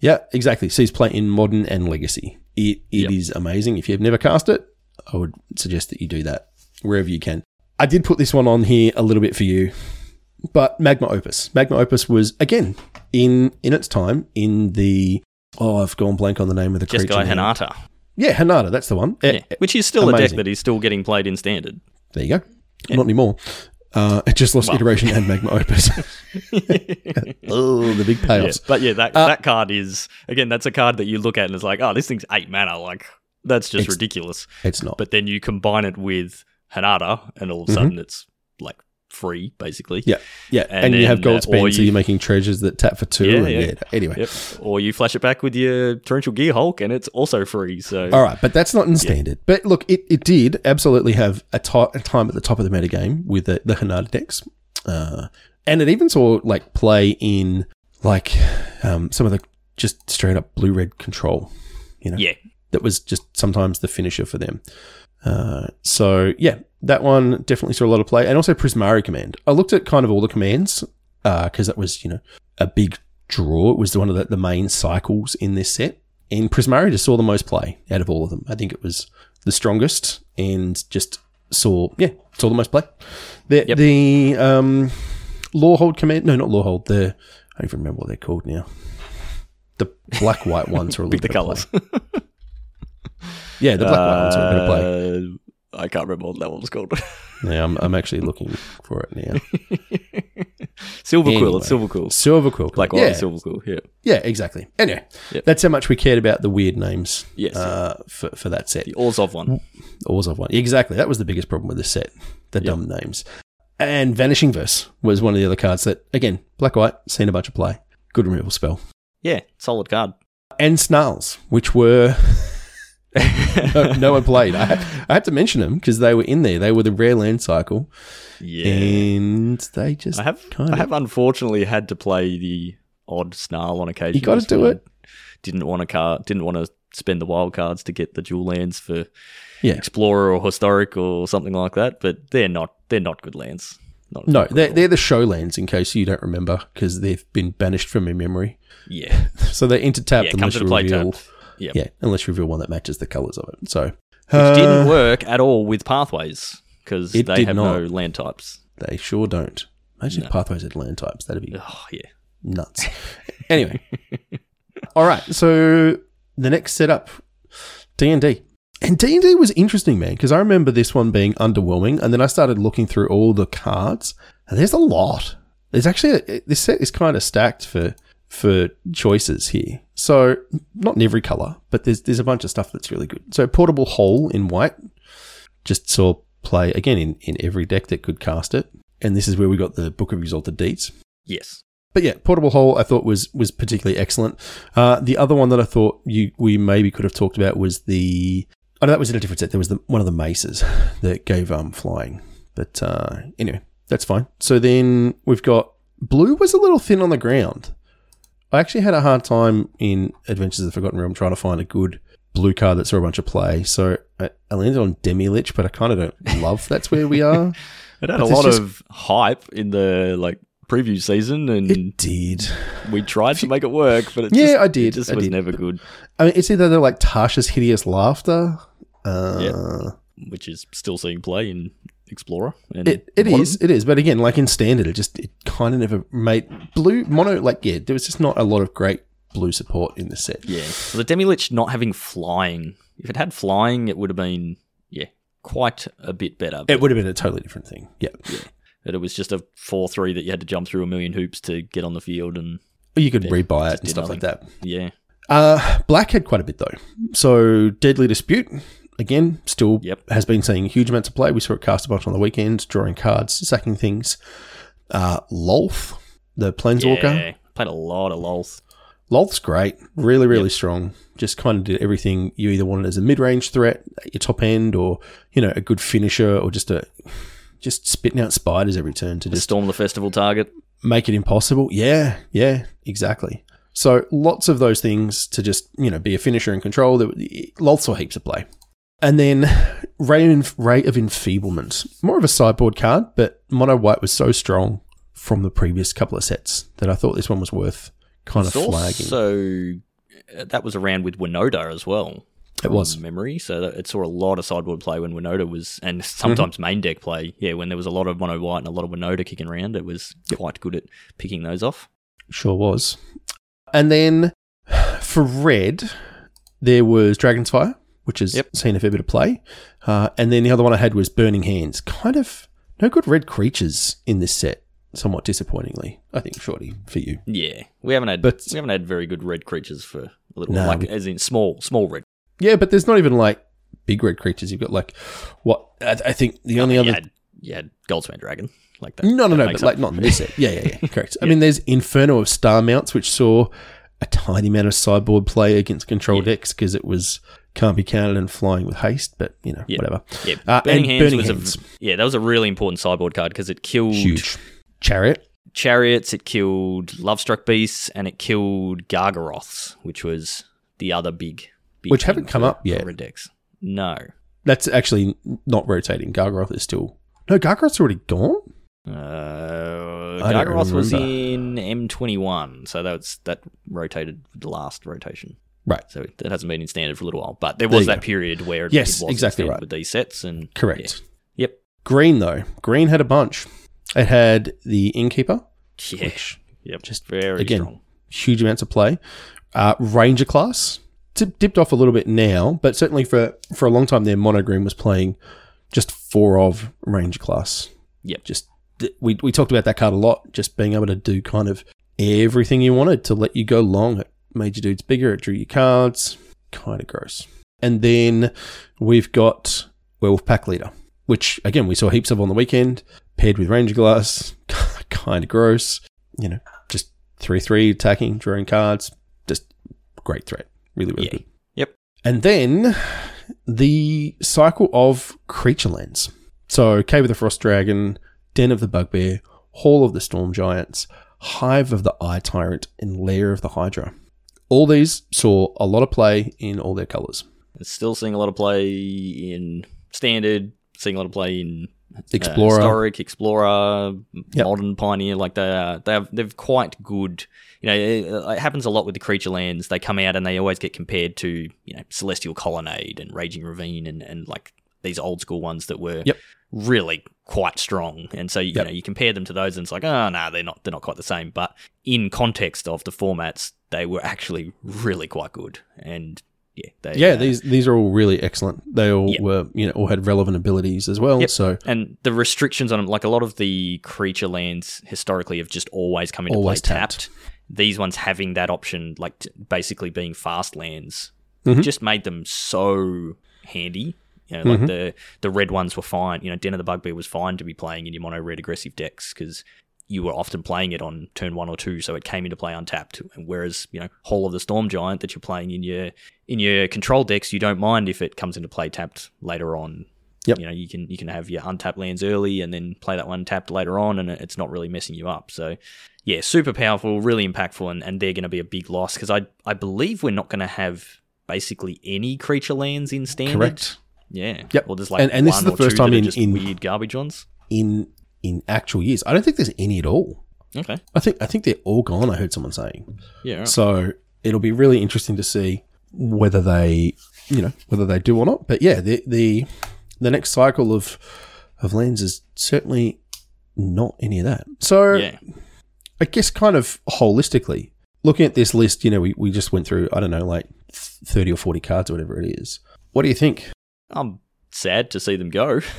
Yeah, exactly. Sees play in modern and legacy. It it is Yep. amazing. If you've never cast it, I would suggest that you do that wherever you can. I did put this one on here a little bit for you, but Magma Opus. Magma Opus was again in in its time in the oh I've gone blank on the name of the Just creature. guy. Hanata, Yeah, Hanada. That's the one. Eh, yeah. which is still a deck that is still getting played in standard. There you go. Not anymore. Uh, it just lost Well. iteration and magma opus. (laughs) (laughs) oh, the big Yeah, payoffs. but yeah, that Uh, that card is again that's a card that you look at and it's like, oh, this thing's eight mana, like that's just It's- ridiculous. It's not. But then you combine it with Hanada, and all of a Mhm. sudden it's like free, basically. Yeah, yeah, and, and you have gold uh, spend, so you- you're making treasures that tap for two. Yeah, and yeah. yeah. Anyway, Yep. Or you flash it back with your Torrential Gearhulk, and it's also free. So all right, but that's not in standard. But look, it, it did absolutely have a time at the top of the metagame with the, the Hanada decks, uh, and it even saw like play in like um, some of the just straight up blue red control. You know, yeah, that was just sometimes the finisher for them. Uh, so yeah, that one definitely saw a lot of play, and also Prismari command. I looked at kind of all the commands because that was you know a big draw. It was one of the, the main cycles in this set, and Prismari just saw the most play out of all of them. I think it was the strongest, and just saw yeah saw the most play. The Yep. the um, Lorehold command, no, not Lorehold. The I don't even remember what they're called now. The black white ones are a (laughs) little pick the bit of colors. (laughs) Yeah, the black white ones are a bit of play. I can't remember what that one was called. (laughs) Yeah, I'm, I'm actually looking for it now. (laughs) Silverquill. It's Silverquill. Silver Quill. Black white yeah, Silverquill. Yeah. yeah, exactly. Anyway, Yep. that's how much we cared about the weird names Yes. uh, for, for that set. The Orzhov one. Orzhov one. Exactly. That was the biggest problem with the set. The dumb names. And Vanishing Verse was one of the other cards that, again, black white, seen a bunch of play. Good removal spell. Yeah, solid card. And Snarls, which were (laughs) (laughs) no, no one played. I had, I had to mention them because they were in there. They were the rare land cycle, yeah. and they just I have kind I have unfortunately had to play the odd snarl on occasion. You gotta do it. Didn't want to car didn't want to spend the wild cards to get the dual lands for Yeah. explorer or historic or something like that. But they're not they're not good lands. Not No, good they're, they're the show lands, in case you don't remember, because they've been banished from your memory. yeah (laughs) So they're intertapped yeah unless comes you into play reveal. tapped. Yep. Yeah, unless you reveal one that matches the colours of it. So Which uh, didn't work at all with pathways because they have not. no land types. They sure don't. Imagine No. if Pathways had land types. That'd be Oh yeah. nuts. (laughs) anyway, all right. So the next setup, D and D, and D and D was interesting, man, because I remember this one being underwhelming, and then I started looking through all the cards, and there's a lot. There's actually a, this set is kind of stacked for for choices here. So not in every color, but there's there's a bunch of stuff that's really good. So portable hole in white, just saw play again in in every deck that could cast it, and this is where we got the Book of Exalted Deeds. Yes. But yeah, portable hole I thought was was particularly excellent. Uh, the other one that I thought you we maybe could have talked about was the oh no, that was in a different set. There was the one of the maces (laughs) that gave um flying. But uh, anyway, that's fine. So then we've got blue was a little thin on the ground. I actually had a hard time in Adventures of the Forgotten Realm trying to find a good blue card that saw a bunch of play. So I, I landed on Demilich, but I kind of don't love that's where we are. (laughs) It had But a lot just- of hype in the like preview season, and It did. we tried to make it work, but it Yeah, just, I did. It just I was did. never good, I mean, it's either they're like Tasha's hideous laughter. Uh, which is still seeing play in Explorer. And It it Modern. is it is, but again, like in standard, it just it kind of never made blue mono. Like yeah, there was just not a lot of great blue support in the set. Yeah, so the Demilich not having flying. If it had flying, it would have been yeah quite a bit better. It would have been a totally different thing. Yeah, but it was just a four three that you had to jump through a million hoops to get on the field, and you could Yeah, rebuy it and stuff like that. yeah, Uh, Black had quite a bit though. So Deadly Dispute again still Yep. has been seeing huge amounts of play. We saw it cast a bunch on the weekend, drawing cards, sacking things. Uh, Lolth, the Planeswalker. yeah, played a lot of Lolth. Lolth's great, really, really strong. Just kind of did everything you either wanted as a mid-range threat at your top end, or you know, a good finisher, or just a just spitting out spiders every turn to The just Storm the Festival target. make it impossible. Yeah, yeah, exactly. So lots of those things to just you know be a finisher and control. There- Lolth saw heaps of play, and then Ray of, Ray of Enfeeblement, more of a sideboard card, but Mono White was so strong from the previous couple of sets that I thought this one was worth kind of flagging. also uh, that was around with Winota as well. It was. memory, so it saw a lot of sideboard play when Winota was, and sometimes Mm-hmm. main deck play. Yeah, when there was a lot of mono white and a lot of Winota kicking around, it was quite good at picking those off. Sure was. And then (sighs) for red, there was Dragon's Fire, which has Yep. seen a fair bit of play. Uh, and then the other one I had was Burning Hands. Kind of no good red creatures in this set. Somewhat disappointingly, I think, Shorty, for you. Yeah, we haven't had But- we haven't had very good red creatures for a little while, like we- as in small small red. Yeah, but there's not even like big red creatures. You've got like what I, I think the only other had, you had Goldspan Dragon like that. No, no, that no, but like not in this set. Yeah, yeah, yeah. (laughs) Correct. I mean, there's Inferno of Star Mounts, which saw a tiny amount of sideboard play against control Yeah. decks because it was can't be counted and flying with haste, but you know, Yeah. whatever. Yeah, Uh, Burning and Hands Burning was Hands. a yeah that was a really important sideboard card because it killed Huge. Chariot. chariots, it killed Lovestruck Beasts, and it killed Gargaroths, which was the other big, big Which haven't come for- up yet. Red decks. No, That's actually not rotating. Gargaroth is still. No, Gargaroth's already gone? uh, Gargaroth was in M twenty one, so that was that rotated the last rotation. Right. So that hasn't been in standard for a little while, but there There was you that go. period where it, Yes, it exactly right. with these sets and Correct. yeah. Yep. Green, though. Green had a bunch. It had the Innkeeper, Yeah. which Yep. just, very again, strong. huge amounts of play. Uh, Ranger class Dip- dipped off a little bit now, but certainly for for a long time there, Mono Green was playing just four of Ranger class. Yep. Just we we talked about that card a lot. Just being able to do kind of everything you wanted to let you go long. It made your dudes bigger. It drew you cards. Kind of gross. And then we've got Werewolf Pack Leader, which again we saw heaps of on the weekend, paired with Ranger Class. (laughs) kind of gross. You know, just three three attacking, drawing cards. Just great threat. Really, really Yeah. good. Yep. And then the cycle of creature lands. So Cave of the Frost Dragon, Den of the Bugbear, Hall of the Storm Giants, Hive of the Eye Tyrant, and Lair of the Hydra. All these saw a lot of play in all their colours. Still seeing a lot of play in standard, seeing a lot of play in uh, Explorer. historic, explorer, Yep. modern pioneer. Like they are, they have, they've quite good. You know, it, it happens a lot with the creature lands. They come out and they always get compared to you know Celestial Colonnade and Raging Ravine and and like these old school ones that were Yep. really quite strong. And so you Yep. know you compare them to those and it's like oh no they're not they're not quite the same. But in context of the formats, they were actually really quite good. And yeah, they, Yeah, uh, these these are all really excellent. They all Yep. were, you know, all had relevant abilities as well. Yep. So and the restrictions on them, like a lot of the creature lands historically have just always come into Always play tapped. tapped. These ones having that option, like t- basically being fast lands, Mhm. just made them so handy. You know, like Mhm. the the red ones were fine. You know, Den of the Bugbear was fine to be playing in your mono red aggressive decks because you were often playing it on turn one or two, so it came into play untapped. And whereas you know, Hall of the Storm Giant that you're playing in your in your control decks, you don't mind if it comes into play tapped later on. Yep. You know, you can you can have your untapped lands early and then play that one tapped later on, and it's not really messing you up. So, yeah, super powerful, really impactful, and, and they're going to be a big loss because I I believe we're not going to have basically any creature lands in standard. correct. Yeah. Yep. Or there's like And- and this is one the or first two time in- in- weird garbage ones. In in actual years, I don't think there's any at all. Okay. I think I think they're all gone. I heard someone saying. Yeah. right. So it'll be really interesting to see whether they, you know, whether they do or not. But yeah, the the the next cycle of of lands is certainly not any of that. So yeah. I guess kind of holistically looking at this list, you know, we, we just went through I don't know like thirty or forty cards or whatever it is. What do you think? I'm sad to see them go. (laughs)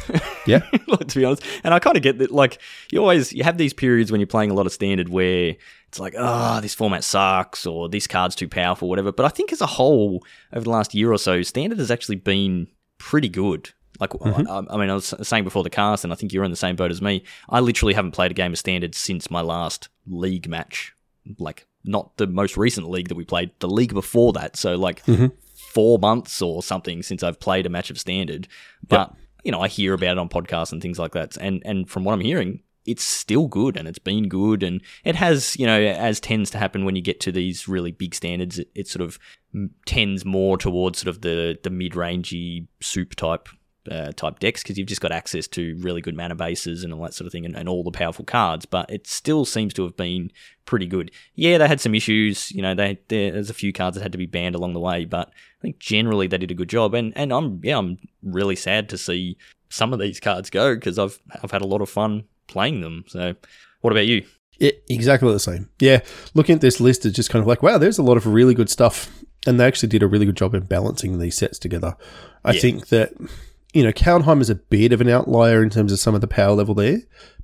Yeah. (laughs) like, to be honest. And I kind of get that. Like, you always you have these periods when you're playing a lot of standard where it's like, oh, this format sucks, or this card's too powerful, whatever. But I think as a whole, over the last year or so, standard has actually been pretty good. Like, Mhm. I, I mean, I was saying before the cast, and I think you're in the same boat as me. I literally haven't played a game of standard since my last league match. Like, not the most recent league that we played, the league before that. So, like, Mhm. four months or something since I've played a match of standard. But you know, I hear about it on podcasts and things like that, and and from what I'm hearing, it's still good and it's been good, and it has you know as tends to happen when you get to these really big standards, it, it sort of tends more towards sort of the the mid rangey soup type. Uh, type decks because you've just got access to really good mana bases and all that sort of thing and, and all the powerful cards but it still seems to have been pretty good yeah they had some issues you know they there's a few cards that had to be banned along the way but I think generally they did a good job, and and I'm yeah I'm really sad to see some of these cards go because I've I've had a lot of fun playing them. So, what about you? Yeah, exactly the same. Yeah, looking at this list is just kind of like, wow, there's a lot of really good stuff, and they actually did a really good job in balancing these sets together. I Yeah. think that you know, Kaldheim is a bit of an outlier in terms of some of the power level there,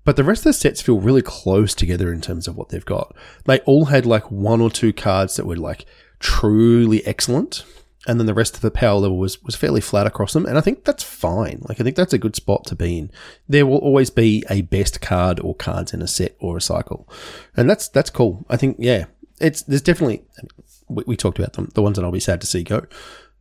but the rest of the sets feel really close together in terms of what they've got. They all had like one or two cards that were like truly excellent, and then the rest of the power level was was fairly flat across them. And I think that's fine. Like I think that's a good spot to be in. There will always be a best card or cards in a set or a cycle, and that's that's cool. I think yeah, it's there's definitely we, we talked about them, the ones that I'll be sad to see go,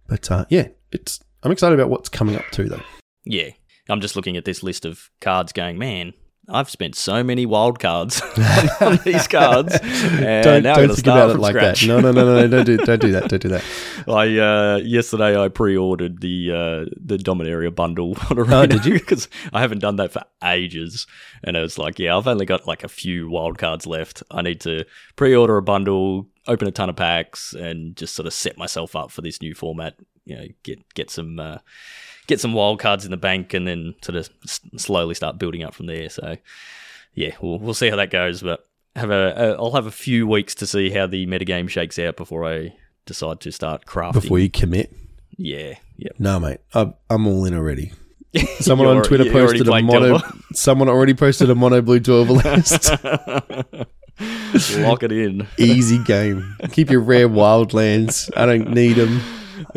but uh, yeah, it's I'm excited about what's coming up too though. Yeah. I'm just looking at this list of cards going, man, I've spent so many wild cards (laughs) on these cards. (laughs) And don't now don't think start about it like scratch. that. No, no, no, no, no, don't do (laughs) don't do that. Don't do that. I uh, yesterday I pre-ordered the uh, the Dominaria bundle on Arena Oh, did you? because I haven't done that for ages, and I was like, yeah, I've only got like a few wild cards left. I need to pre-order a bundle, open a ton of packs, and just sort of set myself up for this new format. You know, get get some uh, get some wild cards in the bank, and then sort of s- slowly start building up from there. So, yeah, we'll we'll see how that goes, but. Have a, I'll have a few weeks to see how the metagame shakes out before I decide to start crafting. Before you commit, Yeah, yeah. no, mate, I'm, I'm all in already. (laughs) Someone on Twitter posted a mono. Delver. (laughs) Someone already posted a mono blue twelve list. Lock it in. Easy game. Keep your rare wildlands. I don't need them.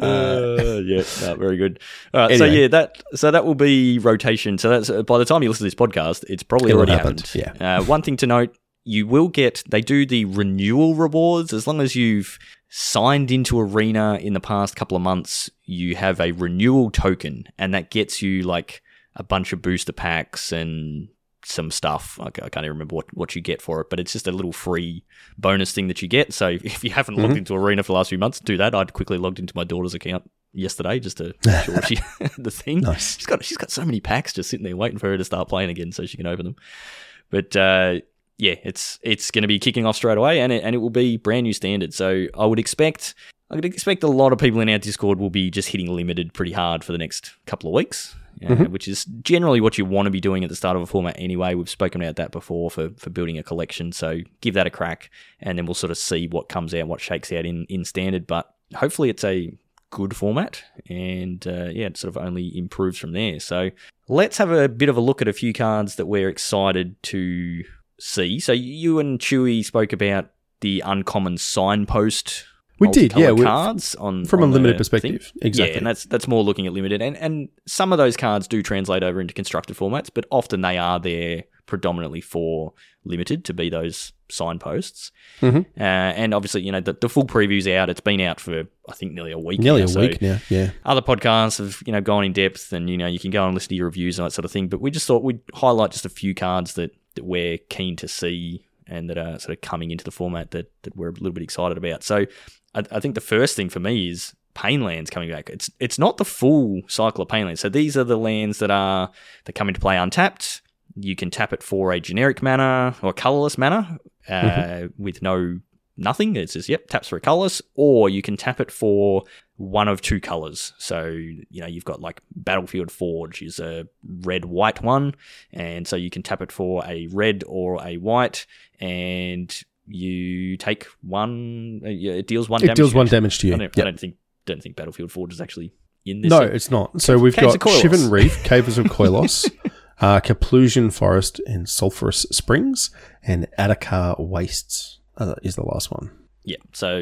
Uh, (laughs) yeah, no, very good. All right, so yeah, that so that will be rotation. So that's uh, by the time you listen to this podcast, it's probably It'll already happened, happened. Uh, one thing to note: you will get they do the renewal rewards as long as you've signed into Arena in the past couple of months. You have a renewal token, and that gets you like a bunch of booster packs and some stuff. I can't even remember what, what you get for it, but it's just a little free bonus thing that you get. So (laughs) if you haven't Mm-hmm. logged into Arena for the last few months, do that. I'd quickly logged into my daughter's account yesterday just to (laughs) make sure she (laughs) the thing. Nice. She's got she's got so many packs just sitting there waiting for her to start playing again so she can open them. But uh, yeah, it's it's going to be kicking off straight away, and it, and it will be brand new standard. So I would expect I would expect a lot of people in our Discord will be just hitting limited pretty hard for the next couple of weeks. Uh, Which is generally what you want to be doing at the start of a format anyway. We've spoken about that before for, for building a collection. So give that a crack, and then we'll sort of see what comes out, what shakes out in, in standard. But hopefully, it's a good format, and uh, yeah, it sort of only improves from there. So let's have a bit of a look at a few cards that we're excited to see. So you and Chewy spoke about the uncommon signpost. We did, yeah, we- cards on From on a limited thing. perspective. Exactly. Yeah, and that's that's more looking at limited, and and some of those cards do translate over into constructed formats, but often they are there predominantly for limited to be those signposts. Mhm. Uh, and obviously, you know, the, the full preview's out. It's been out for I think nearly a week. Nearly now, a so week now. Yeah. other podcasts have you know gone in depth, and you know you can go and listen to your reviews and that sort of thing. But we just thought we'd highlight just a few cards that that we're keen to see and that are sort of coming into the format that that we're a little bit excited about. So I, I think the first thing for me is Painlands coming back. It's it's not the full cycle of Painlands. So these are the lands that are that come into play untapped. You can tap it for a generic mana or colorless mana uh, with no nothing. It says yep, taps for a colorless, or you can tap it for one of two colors. So you know you've got like Battlefield Forge is a red white one, and so you can tap it for a red or a white, and you take one. Uh, it deals one. It damage deals to you, one damage to you. I don't, I don't think don't think Battlefield Forge is actually in this. No, set. it's not. So we've Caves got. Shivan Reef, (laughs) Caves of Koilos, uh, Karplusan Forest, and Sulphurous Springs, and Adarkar Wastes uh, is the last one. Yeah. So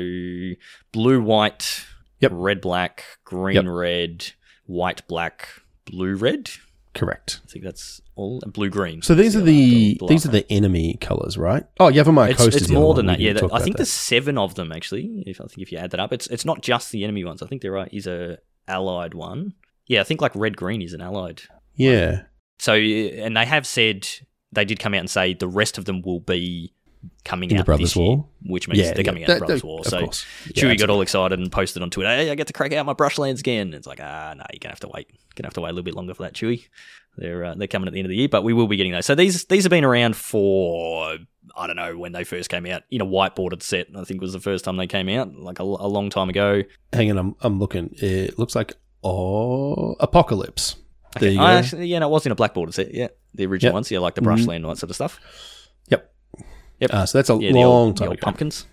blue, white, Yep. red, black, green, Yep. red, white, black, blue, red. Correct. I think that's all. Blue, green. So these are That's the these are the enemy colors, right? Oh, Yavimaya It's, Coast it's the other more than that. Yeah, that- I think there's seven of them actually. If I think if you add that up, it's it's not just the enemy ones. I think there are, is a allied one. Yeah, I think like red green is an allied. Yeah. So and they have said they did come out and say the rest of them will be coming In the Brothers this year, War? which means Yeah, they're yeah. coming out That- in Brothers that- War. So course. Yeah, Chewie got all excited and posted on Twitter, "Hey, I get to crack out my brushlands again." It's like, ah, no, you're gonna have to wait. Gonna have to wait a little bit longer for that, Chewie. They're uh, they're coming at the end of the year, but we will be getting those. So these these have been around for I don't know when they first came out in a whiteboarded set. I think was the first time they came out, like a, a long time ago. Hang on, I'm, I'm looking. It looks like oh, Apocalypse. There you go. I actually, yeah, no, it was in a blackboarded set. Yeah, the original Yep. ones. Yeah, like the brushland and that sort of stuff. Yep. Uh, so that's a Yeah, long old, time ago. pumpkins.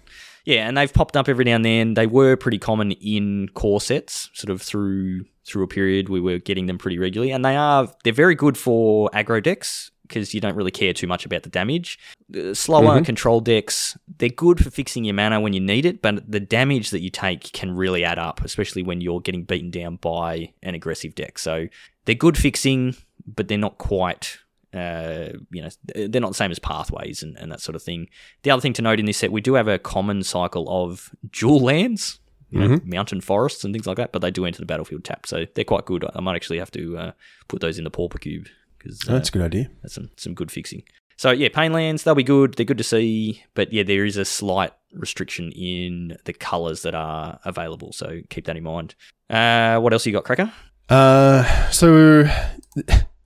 Yeah, and they've popped up every now and then. They were pretty common in core sets, sort of through through a period we were getting them pretty regularly, and they are they're very good for aggro decks because you don't really care too much about the damage. The slower Mhm. control decks, they're good for fixing your mana when you need it, but the damage that you take can really add up, especially when you're getting beaten down by an aggressive deck. So they're good fixing, but they're not quite. Uh, you know, they're not the same as pathways and, and that sort of thing. The other thing to note in this set, we do have a common cycle of dual lands, you know, mountain forests and things like that, but they do enter the battlefield tap, so they're quite good. I might actually have to uh, put those in the pauper cube because Oh, that's a good idea. that's some, some good fixing. So yeah, Painlands, they'll be good. They're good to see, but yeah, there is a slight restriction in the colours that are available. So keep that in mind. Uh, what else you got, Cracker? Uh, so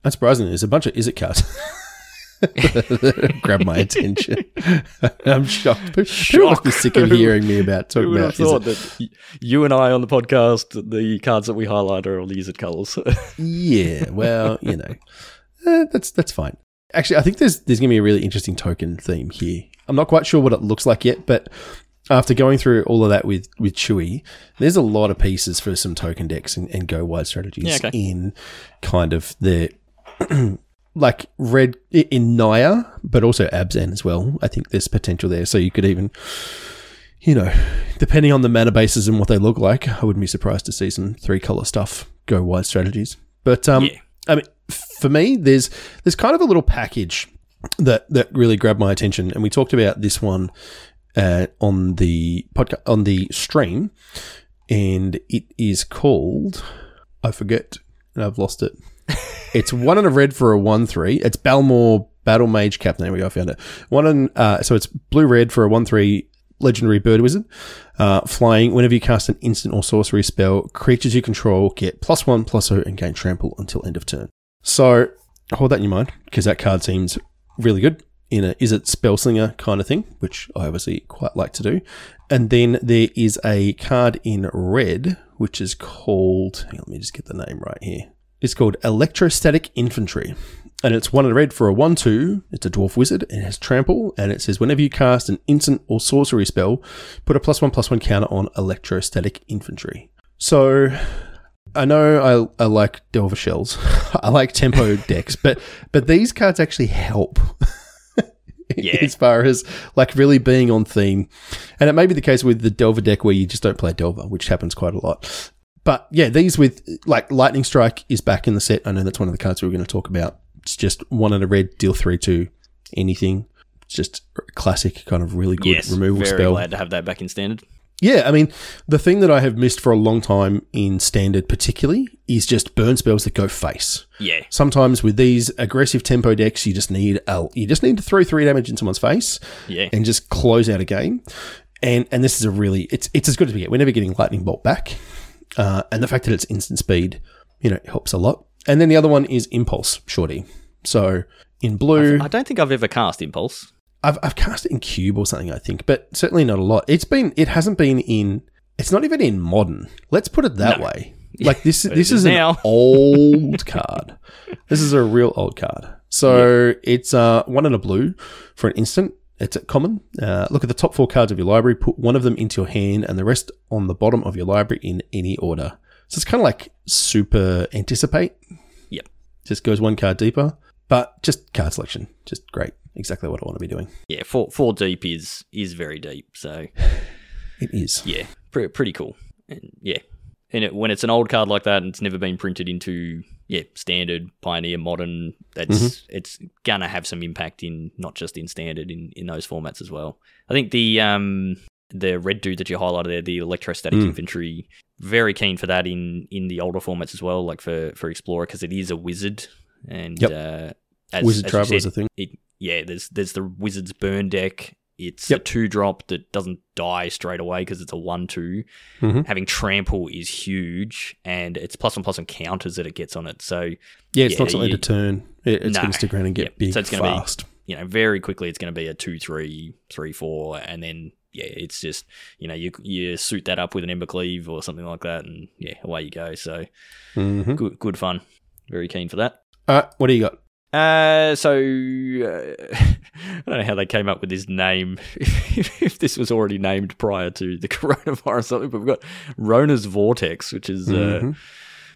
unsurprisingly, there's a bunch of is it cards. (laughs) (laughs) Grab my (laughs) attention. I'm shocked. People must be sick of hearing me about talking Who would about have thought that you and I on the podcast, the cards that we highlight are all the it- Yeah, well, you know, eh, that's that's fine. Actually, I think there's there's gonna be a really interesting token theme here. I'm not quite sure what it looks like yet, but after going through all of that with with Chewy, there's a lot of pieces for some token decks and, and go wide strategies Yeah, okay. in kind of the (clears throat) like red in Naya, but also Abzan as well. I think there's potential there. So you could even, you know, depending on the mana bases and what they look like, I wouldn't be surprised to see some three color stuff go wide strategies. But um, Yeah. I mean, for me, there's there's kind of a little package that that really grabbed my attention, and we talked about this one uh, on the podcast on the stream, and it is called I forget, and I've lost it. (laughs) it's one and a red for a one three. It's Balmor Battle Mage Cap. There we go. I found it. One and uh, so it's blue red for a one three legendary bird wizard. Uh, flying. Whenever you cast an instant or sorcery spell, creatures you control get plus one zero and gain trample until end of turn. So hold that in your mind because that card seems really good in a is it spellslinger kind of thing, which I obviously quite like to do. And then there is a card in red which is called. On, let me just get the name right here. It's called Electrostatic Infantry. And it's one in red for a 1 2. It's a dwarf wizard. It has trample. And it says whenever you cast an instant or sorcery spell, put a plus 1 plus 1 counter on Electrostatic Infantry. So I know I, I like Delver Shells. (laughs) I like tempo (laughs) decks, but but these cards actually help. (laughs) Yeah. as far as like really being on theme. And it may be the case with the Delver deck where you just don't play Delver, which happens quite a lot. But yeah, these with like Lightning Strike is back in the set. I know that's one of the cards we were going to talk about. It's just one in a red, deal three to anything. It's just a classic kind of really good yes, removal very spell. glad to have that back in standard. Yeah, I mean, the thing that I have missed for a long time in standard, particularly, is just burn spells that go face. Yeah, Sometimes with these aggressive tempo decks, you just need a, you just need to throw three damage in someone's face yeah, and just close out a game. And and this is a really it's it's as good as we get. We're never getting lightning bolt back, uh, and the fact that it's instant speed, you know, helps a lot. And then the other one is impulse shorty. So in blue, I don't think I've ever cast Impulse. I've, I've cast it in cube or something, I think, but certainly not a lot. It's been, it hasn't been in, it's not even in modern. Let's put it that No. way. (laughs) Like this, this is an (laughs) old card. This is a real old card. So it's uh, one in a blue for an instant. It's a common. Uh, look at the top four cards of your library. Put one of them into your hand, and the rest on the bottom of your library in any order. So it's kind of like super anticipate. Yep. Just goes one card deeper, but just card selection, just great. Exactly what I want to be doing. Yeah, four four deep is is very deep. So It is. yeah, pre- pretty cool. And yeah, and it, when it's an old card like that and it's never been printed into yeah standard pioneer modern, that's Mm-hmm. it's gonna have some impact in not just in standard in in those formats as well. I think the um the red dude that you highlighted there, the electrostatic Mm. infantry, very keen for that in in the older formats as well, like for for explorer because it is a wizard and Yep. uh, as, Wizard as you Traveler is a thing. it, yeah, there's there's the wizard's burn deck. It's a two drop that doesn't die straight away because it's a one two. Mhm. Having trample is huge, and it's plus one plus one counters that it gets on it. So Yeah, it's Yeah, not something you- to turn. It, it's No. going to stick around and get Yep. big So it's gonna be- fast. you know, very quickly it's going to be a two three three four, and then yeah, it's just you know you you suit that up with an Embercleave or something like that, and yeah, away you go. So hmm good good fun. Very keen for that. Right, what do you got? Uh, so uh, (laughs) I don't know how they came up with this name. if, (laughs) if this was already named prior to the (laughs) coronavirus, or something, but we've got Rona's Vortex, which is uh, Mhm.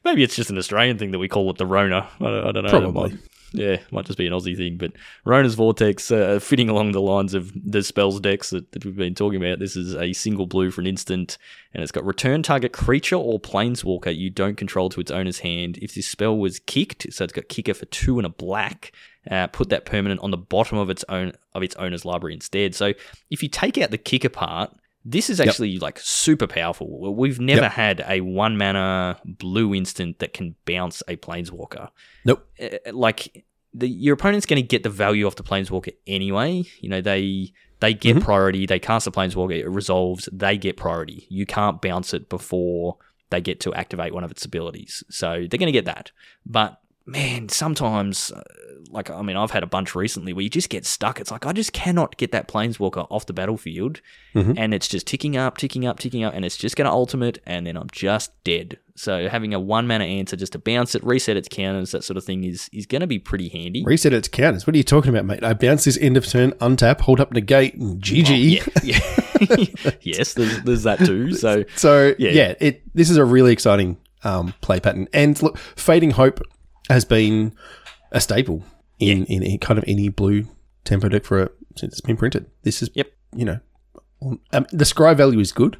maybe it's just an Australian thing that we call it the Rona. I don't, I don't know. Probably. Yeah, might just be an Aussie thing. But Rona's Vortex, uh, fitting along the lines of the spells decks that, that we've been talking about. This is a single blue for an instant, and it's got return target creature or planeswalker you don't control to its owner's hand. If this spell was kicked, so it's got kicker for two and a black. Uh, put that permanent on the bottom of its own of its owner's library instead. So if you take out the kicker part, this is actually like super powerful. We've never Yep. had a one mana blue instant that can bounce a planeswalker. Nope. Uh, like the, your opponent's going to get the value off the planeswalker anyway. You know they they get Mhm. priority. They cast the planeswalker, it resolves. They get priority. You can't bounce it before they get to activate one of its abilities. So they're going to get that. But man, sometimes, uh, like I mean, I've had a bunch recently where you just get stuck. It's like I just cannot get that planeswalker off the battlefield, Mhm. and it's just ticking up, ticking up, ticking up, and it's just going to ultimate, and then I'm just dead. So having a one mana answer just to bounce it, reset its counters, that sort of thing is is going to be pretty handy. Reset it to counters. What are you talking about, mate? I bounce this end of turn, untap, hold up negate, and GG. Oh, yeah, (laughs) (laughs) yeah. (laughs) yes, there's, there's that too. So So Yeah. yeah, it this is a really exciting um, play pattern. And look, fading hope has been a staple in, in, in kind of any blue tempo deck for a, since it's been printed. This is Yep. you know. Um, the scry value is good,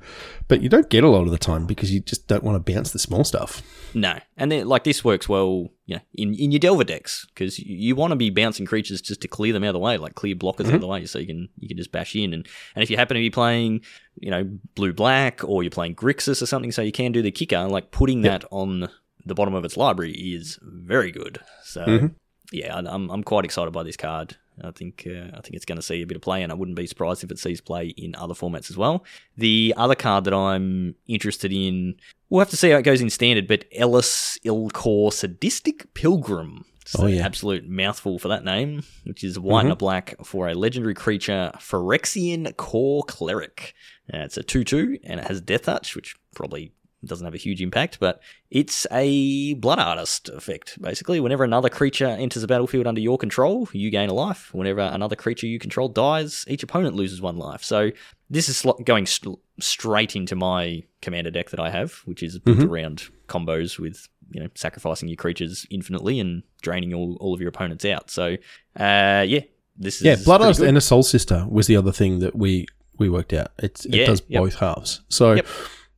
but you don't get a lot of the time because you just don't want to bounce the small stuff. No, and then like this works well, you know, in, in your Delver decks because you, you want to be bouncing creatures just to clear them out of the way, like clear blockers out of the way, so you can you can just bash in. And and if you happen to be playing, you know, blue black or you're playing Grixis or something, so you can do the kicker, like putting that on the bottom of its library is very good. So Mhm. yeah, I'm I'm quite excited by this card. I think uh, I think it's going to see a bit of play, and I wouldn't be surprised if it sees play in other formats as well. The other card that I'm interested in, we'll have to see how it goes in standard, but Elas il-Kor Sadistic Pilgrim. It's Oh, an yeah. absolute mouthful for that name, which is white and a black for a legendary creature, Phyrexian Kor Cleric. Uh, it's a 2 2, and it has Death Touch, which probably doesn't have a huge impact, but it's a blood artist effect. Basically, whenever another creature enters the battlefield under your control, you gain a life. Whenever another creature you control dies, each opponent loses one life. So this is going st- straight into my commander deck that I have, which is built Mhm. around combos with you know sacrificing your creatures infinitely and draining all, all of your opponents out. So uh, yeah, this is Yeah, Blood Artist good. and a Soul Sister was the other thing that we we worked out. It's, Yeah, it does yep. both halves. So Yep.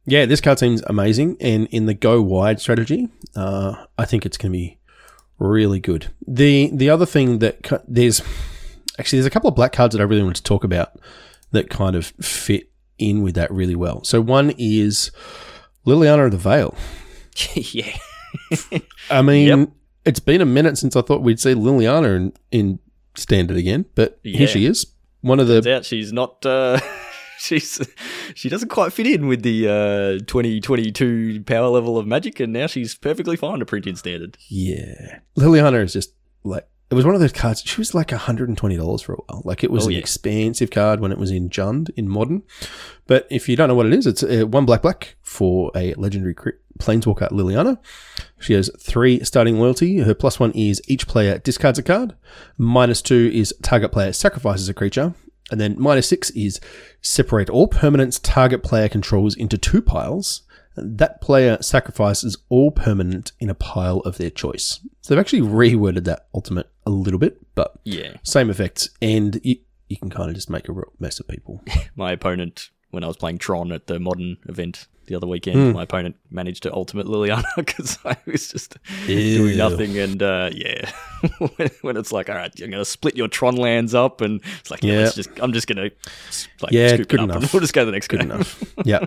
Yeah, this card seems amazing, and in the go wide strategy, uh, I think it's going to be really good. the The other thing that there's actually there's a couple of black cards that I really want to talk about that kind of fit in with that really well. So one is Liliana of the Veil. (laughs) yeah. (laughs) I mean, Yep. it's been a minute since I thought we'd see Liliana in, in standard again, but Yeah. here she is. One of the Turns out she's not. Uh, (laughs) (laughs) she's she doesn't quite fit in with the uh, 2022 power level of Magic, and now she's perfectly fine to print in standard. Yeah. Liliana is just like it was one of those cards. She was like $120 for a while. Like it was Oh, an yeah. expensive card when it was in Jund in modern. But if you don't know what it is, it's uh, one black black for a legendary cre- planeswalker Liliana. She has three starting loyalty. Her plus one is each player discards a card. Minus two is target player sacrifices a creature. And then minus six is separate all permanents target player controls into two piles. That player sacrifices all permanent in a pile of their choice. So they've actually reworded that ultimate a little bit, but Yeah, same effects, and you, you can kind of just make a real mess of people. (laughs) my opponent when I was playing Tron at the modern event the other weekend, Hmm. my opponent managed to ultimate Liliana (laughs) because I was just Ew. doing nothing. And uh, yeah, (laughs) when, when it's like, all right, I'm going to split your Tron lands up, and it's like, yeah, Yeah. let's just, I'm just going to like, Yeah, scoop good it up, and enough. we'll just go to the next Good game. enough. (laughs) yeah.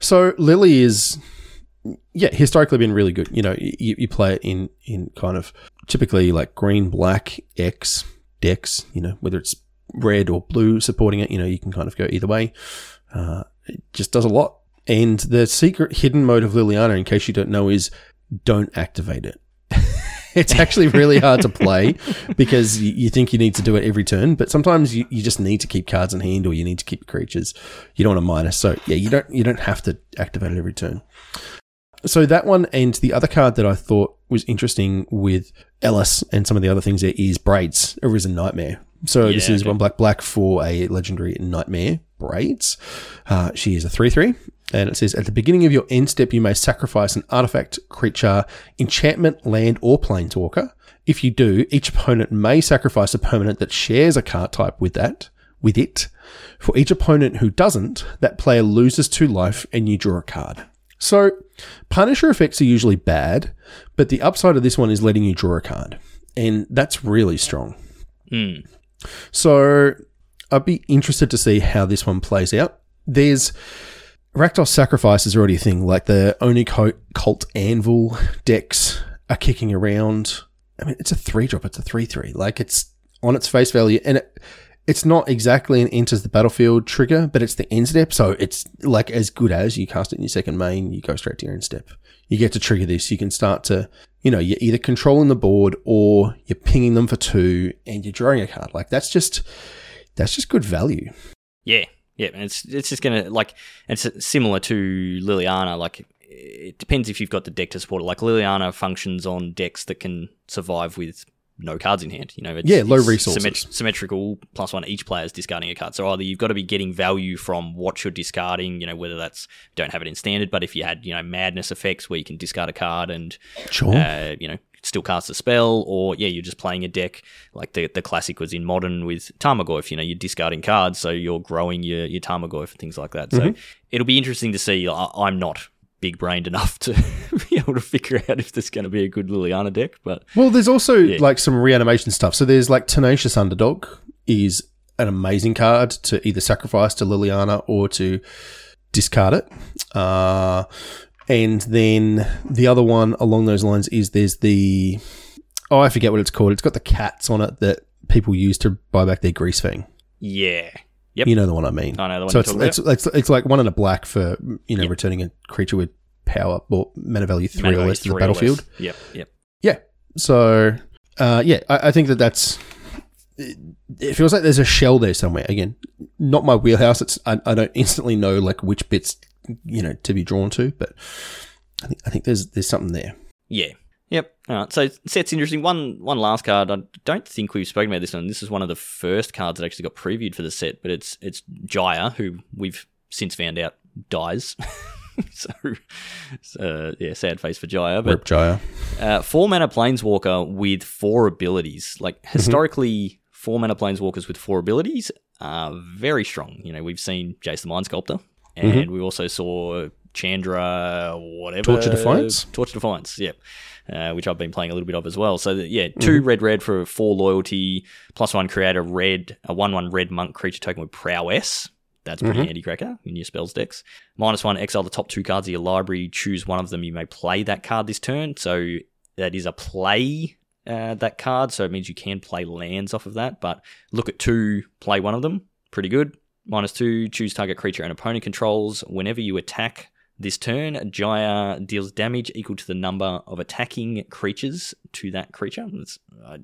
So Lily is, yeah, historically been really good. You know, you, you play it in in kind of typically like green, black, X decks. You know, whether it's red or blue supporting it. You know, you can kind of go either way. Uh, it just does a lot. And the secret hidden mode of Liliana, in case you don't know, is don't activate it. (laughs) it's actually really hard to play (laughs) because you, you think you need to do it every turn, but sometimes you, you just need to keep cards in hand or you need to keep creatures. You don't want to minus. So yeah, you don't you don't have to activate it every turn. so that one and the other card that I thought was interesting with Elas and some of the other things there is Braids, Arisen Nightmare. So this is okay. one black black for a legendary Nightmare Braids. Uh, she is a three three, and it says at the beginning of your end step you may sacrifice an artifact, creature, enchantment, land, or planeswalker. If you do, each opponent may sacrifice a permanent that shares a card type with that with it. For each opponent who doesn't, that player loses two life and you draw a card. So, Punisher effects are usually bad, but the upside of this one is letting you draw a card. And that's really strong. Mm. So, I'd be interested to see how this one plays out. There's Rakdos Sacrifice is already a thing, like the Oni Cult Anvil decks are kicking around. I mean, it's a three drop, it's a 3 3. Like, it's on its face value, and it, it's not exactly an enters the battlefield trigger, but it's the end step. So it's like as good as you cast it in your second main, you go straight to your end step. You get to trigger this. You can start to, you know, you're either controlling the board or you're pinging them for two and you're drawing a card. Like that's just, that's just good value. Yeah, yeah, and it's it's just gonna like it's similar to Liliana. Like it depends if you've got the deck to support it. Like Liliana functions on decks that can survive with no cards in hand. You know, it's, Yeah, low resources. symmet- symmetrical plus one. Each player is discarding a card. So either you've got to be getting value from what you're discarding. You know, whether that's don't have it in standard, but if you had you know madness effects where you can discard a card and Sure. uh, you know, still cast a spell, or yeah, you're just playing a deck like the the classic was in modern with Tarmogoyf. You know, you're discarding cards, so you're growing your your Tarmogoyf and things like that. So it'll be interesting to see. I, I'm not big brained enough to (laughs) be able to figure out if there's going to be a good Liliana deck, but Well, there's also like some reanimation stuff. So there's like Tenacious Underdog is an amazing card to either sacrifice to Liliana or to discard it. Uh, and then the other one along those lines is there's the oh I forget what it's called. It's got the cats on it that people use to buy back their Greasefang. yeah, yep, You know the one I mean. I know the one so it's, it's, it's it's like one and a black for you know returning a creature with power or mana value three Mana or less to the three or less. battlefield. Yep, yep. Yeah. So, uh, yeah, I, I think that that's. It, it feels like there's a shell there somewhere. Again, not my wheelhouse. It's I, I don't instantly know like which bits you know to be drawn to, but I think I think there's there's something there. Yeah. Yep. All right. So set's interesting. One one last card. I don't think we've spoken about this one. This is one of the first cards that actually got previewed for the set, but it's it's Jaya, who we've since found out dies. (laughs) so, uh, yeah, sad face for Jaya. But Rip Jaya. uh, four mana planeswalker with four abilities. Like Mm-hmm. historically, four mana planeswalkers with four abilities are very strong. You know, we've seen Jace the Mind Sculptor, and Mm-hmm. we also saw Chandra, whatever Torch of Defiance? Torch of Defiance. Yep. Uh, which I've been playing a little bit of as well. So that, yeah, 2 red red for four loyalty, plus one create a red a one one red monk creature token with prowess. That's pretty handy cracker in your spells decks. Minus one, exile the top two cards of your library. Choose one of them. You may play that card this turn. So that is a play uh, that card. So it means you can play lands off of that. But look at two, play one of them. Pretty good. Minus two, choose target creature and opponent controls. Whenever you attack this turn, Jaya deals damage equal to the number of attacking creatures to that creature. That's uh,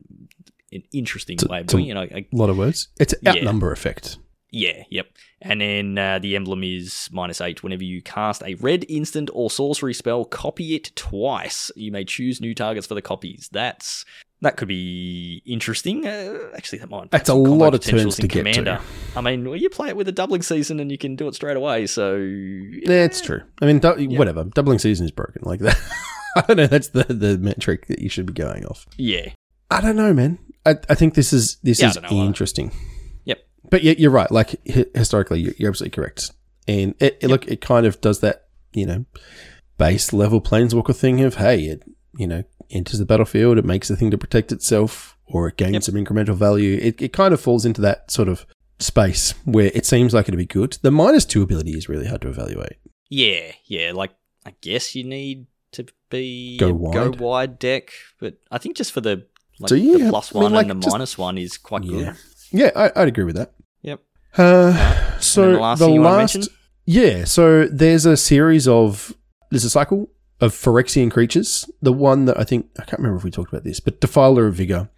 an interesting way of doing it. You know, I- A lot of words. It's an Yeah. outnumber effect. yeah, yep. And then uh, the emblem is minus eight. Whenever you cast a red instant or sorcery spell, copy it twice. You may choose new targets for the copies. That's that could be interesting. Uh, actually, that might. That's a lot of turns to get to. Commander. I mean, well, you play it with a doubling season and you can do it straight away. So Yeah, it's true. I mean, dou- whatever. Doubling season is broken. Like that. (laughs) I don't know. That's the the metric that you should be going off. yeah, I don't know, man. I, I think this is this Yeah, is interesting. Yep. But yeah, you're right. Like hi- historically, you're, you're absolutely correct. And it, it look, it kind of does that, you know, base level planeswalker thing of hey, it you know enters the battlefield, it makes a thing to protect itself, or it gains Yep. some incremental value. It it kind of falls into that sort of space where it seems like it'd be good. The minus two ability is really hard to evaluate. yeah, yeah. Like I guess you need to be Go wide? go wide deck, but I think just for the like you? the plus I mean, one like, and the just- minus one is quite good. Yeah, yeah, I, I'd agree with that. Yep. Uh, so And then the the last, last thing you wanna yeah. So there's a series of there's a cycle of Phyrexian creatures. The one that I think I can't remember if we talked about this, but Defiler of Vigor.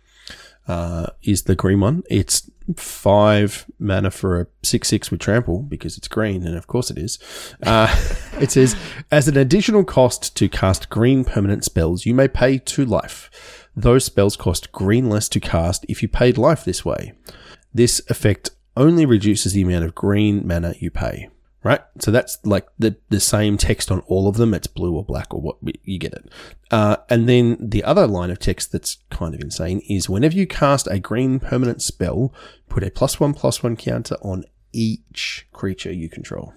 uh, is the green one. It's five mana for a six six with trample because it's green, and of course it is. Uh, (laughs) it says as an additional cost to cast green permanent spells, you may pay two life. Those spells cost green less to cast if you paid life this way. This effect only reduces the amount of green mana you pay. Right, so that's like the the same text on all of them. It's blue or black or what you get it. Uh, and then the other line of text that's kind of insane is whenever you cast a green permanent spell, put a plus one plus one counter on each creature you control.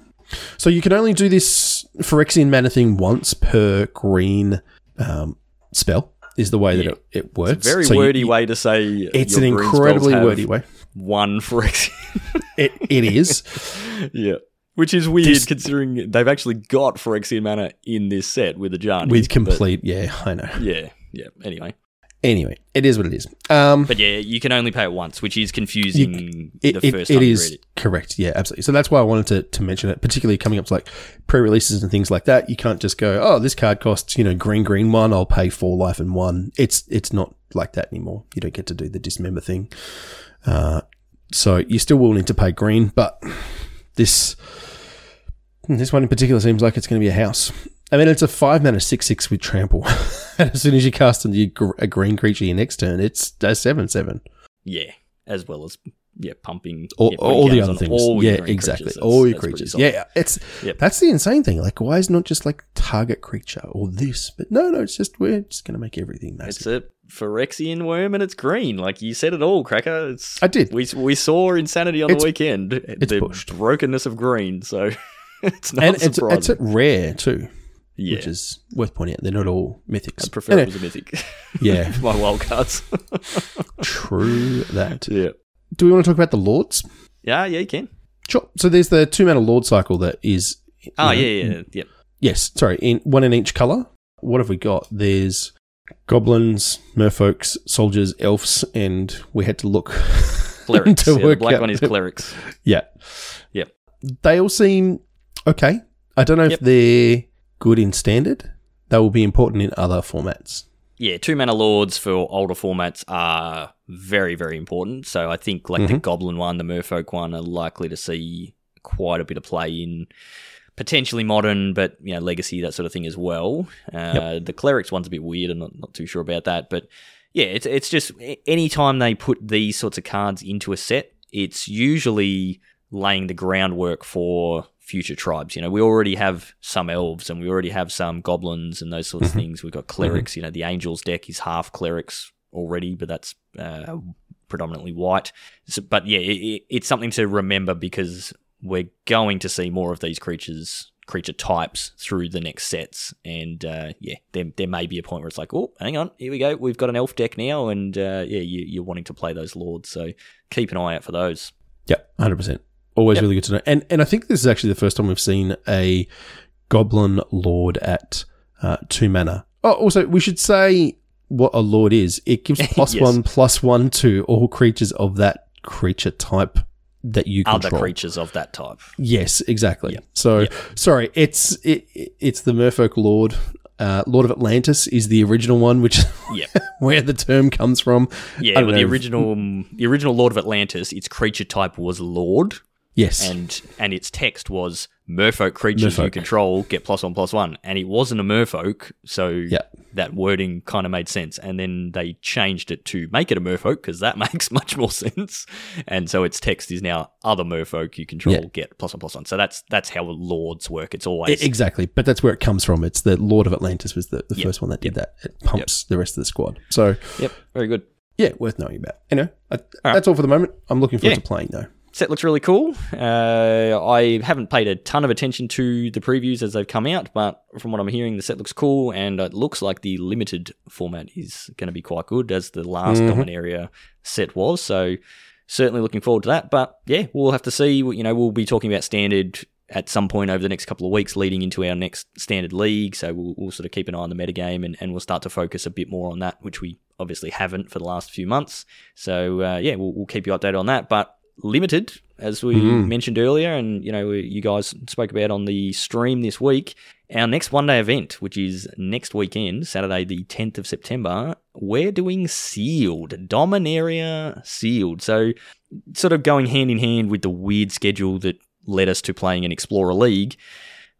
So you can only do this Phyrexian mana thing once per green um, spell. Is the way that Yeah. it, it works. It's a very So you- wordy way to say It's an incredibly wordy way. One Phyrexian. It it is. (laughs) yeah. Which is weird This- considering they've actually got Phyrexian mana in this set with the Ajani. with but- complete. Yeah, I know. yeah, yeah. Anyway. Anyway, it is what it is. Um, But yeah, you can only pay it once, which is confusing it, the it, first it time you is read it. correct. Yeah, absolutely. So that's why I wanted to, to mention it, particularly coming up to like pre-releases and things like that. You can't just go, oh, this card costs you know green green one. I'll pay four life and one. It's it's not like that anymore. You don't get to do the dismember thing. Uh, so you still will need to pay green, but this this one in particular seems like it's going to be a house. I mean, it's a five mana six six with trample. (laughs) and as soon as you cast a, gr- a green creature your next turn, it's a seven seven. Yeah, as well as yeah, pumping all, yeah, all the other things. yeah, exactly. all your creatures. Yeah, it's Yep. that's the insane thing. Like, why is not just like target creature or this? But no, no, it's just we're just gonna make everything It's massive. a Phyrexian worm and it's green. Like you said it all, Cracker. It's I did. we we saw insanity on It's- the weekend. the pushed. brokenness of green. So (laughs) it's not and surprising. it's at rare too, yeah, which is worth pointing out. They're not all mythics. I prefer it Anyway, was a mythic. (laughs) yeah, My wild cards. (laughs) true that. yeah, Do we want to talk about the lords? yeah, yeah. You can. Sure. So there's the two mana lord cycle that is. Oh know, yeah, yeah, yeah. Yes, sorry, in one in each color. What have we got? There's goblins, merfolks, soldiers, elves, and we had to look (laughs) Clerics. to yeah, the work black out- one is clerics. Yeah. Yep. They all seem okay. I don't know Yep. if they're good in standard. They will be important in other formats. Yeah, two mana lords for older formats are very, very important. So I think like the Mhm. goblin one, the merfolk one are likely to see quite a bit of play in potentially modern, but you know, legacy, that sort of thing as well. Uh, The clerics one's a bit weird. I'm not, not too sure about that, but yeah, it's it's just anytime they put these sorts of cards into a set, it's usually laying the groundwork for future tribes. You know, we already have some elves and we already have some goblins and those sorts of things. We've got clerics. You know, the angels deck is half clerics already, but that's uh, predominantly white. So, but yeah, it- it's something to remember because we're going to see more of these creatures creature types through the next sets and uh, yeah there, there may be a point where it's like oh hang on here we go we've got an elf deck now and uh, yeah you, you're wanting to play those lords so keep an eye out for those Yep, hundred percent. Always Yep. really good to know. And and I think this is actually the first time we've seen a goblin lord at uh, two mana. Oh, also we should say what a lord is. It gives (laughs) plus Yes. one plus one to all creatures of that creature type that you other creatures of that type Yes, exactly. Yep. So Yep. sorry, it's it, it's the Merfolk Lord. Uh, Lord of Atlantis is the original one, which is (laughs) yeah where the term comes from. yeah I the original the original lord of atlantis its creature type was lord Yes, and and its text was merfolk creatures you control get plus one plus one and it wasn't a merfolk so Yeah. that wording kind of made sense and then they changed it to make it a merfolk because that (laughs) makes much more sense and so its text is now other merfolk you control Yeah. get plus one plus one so that's that's how lords work it's always exactly. But that's where it comes from. It's the Lord of Atlantis was the, the Yep. first one that did that. It pumps the rest of the squad. So yep very good yeah, worth knowing about. Anyway, I, right. that's all for the moment. I'm looking forward Yeah. to playing though. Set looks really cool. Uh, I haven't paid a ton of attention to the previews as they've come out, but from what I'm hearing, the set looks cool, and it looks like the limited format is going to be quite good, as the last Mhm. Dominaria set was. So certainly looking forward to that. But yeah, we'll have to see. You know, we'll be talking about standard at some point over the next couple of weeks leading into our next standard league. So we'll, we'll sort of keep an eye on the metagame and, and we'll start to focus a bit more on that, which we obviously haven't for the last few months. So uh, yeah, we'll, we'll keep you updated on that. But limited, as we Mm. mentioned earlier, and you know we- you guys spoke about on the stream this week. Our next one day event, which is next weekend, Saturday the 10th of September, we're doing sealed Dominaria sealed. So sort of going hand in hand with the weird schedule that led us to playing an Explorer League.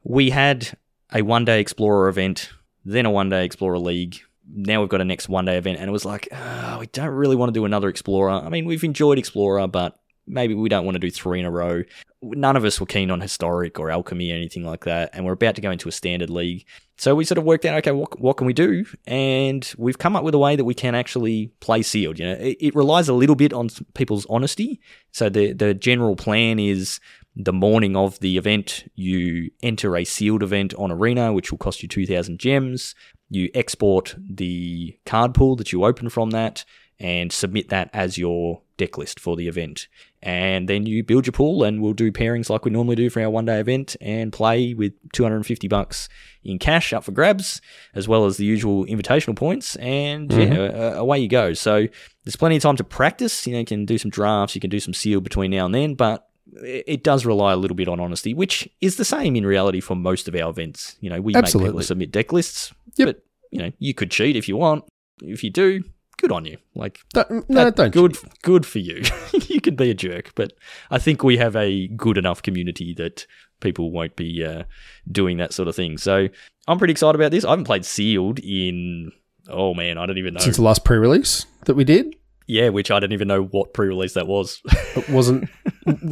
We had a one day Explorer event, then a one day Explorer League. Now we've got a next one day event, and it was like, ah, we don't really want to do another Explorer. I mean, we've enjoyed Explorer, but maybe we don't want to do three in a row. None of us were keen on Historic or Alchemy or anything like that, and we're about to go into a standard league. So we sort of worked out, okay, what, what can we do? And we've come up with a way that we can actually play sealed. You know, it, it relies a little bit on people's honesty. So the the general plan is the morning of the event, you enter a sealed event on Arena, which will cost you 2,000 gems. You export the card pool that you open from that and submit that as your deck list for the event. And then you build your pool, and we'll do pairings like we normally do for our one day event and play with 250 bucks in cash up for grabs, as well as the usual invitational points. And yeah, uh, away you go. So there's plenty of time to practice. You know, you can do some drafts, you can do some seal between now and then, but it does rely a little bit on honesty, which is the same in reality for most of our events. You know, we make people submit deck lists, Yep. but you know, you could cheat if you want. If you do, good on you. Like Don't, no, that- don't. good good for you. (laughs) you can be a jerk, but I think we have a good enough community that people won't be uh, doing that sort of thing. So I'm pretty excited about this. I haven't played sealed in oh man, I don't even know. Since the last pre-release that we did, yeah, which I don't even know what pre-release that was. (laughs) it wasn't.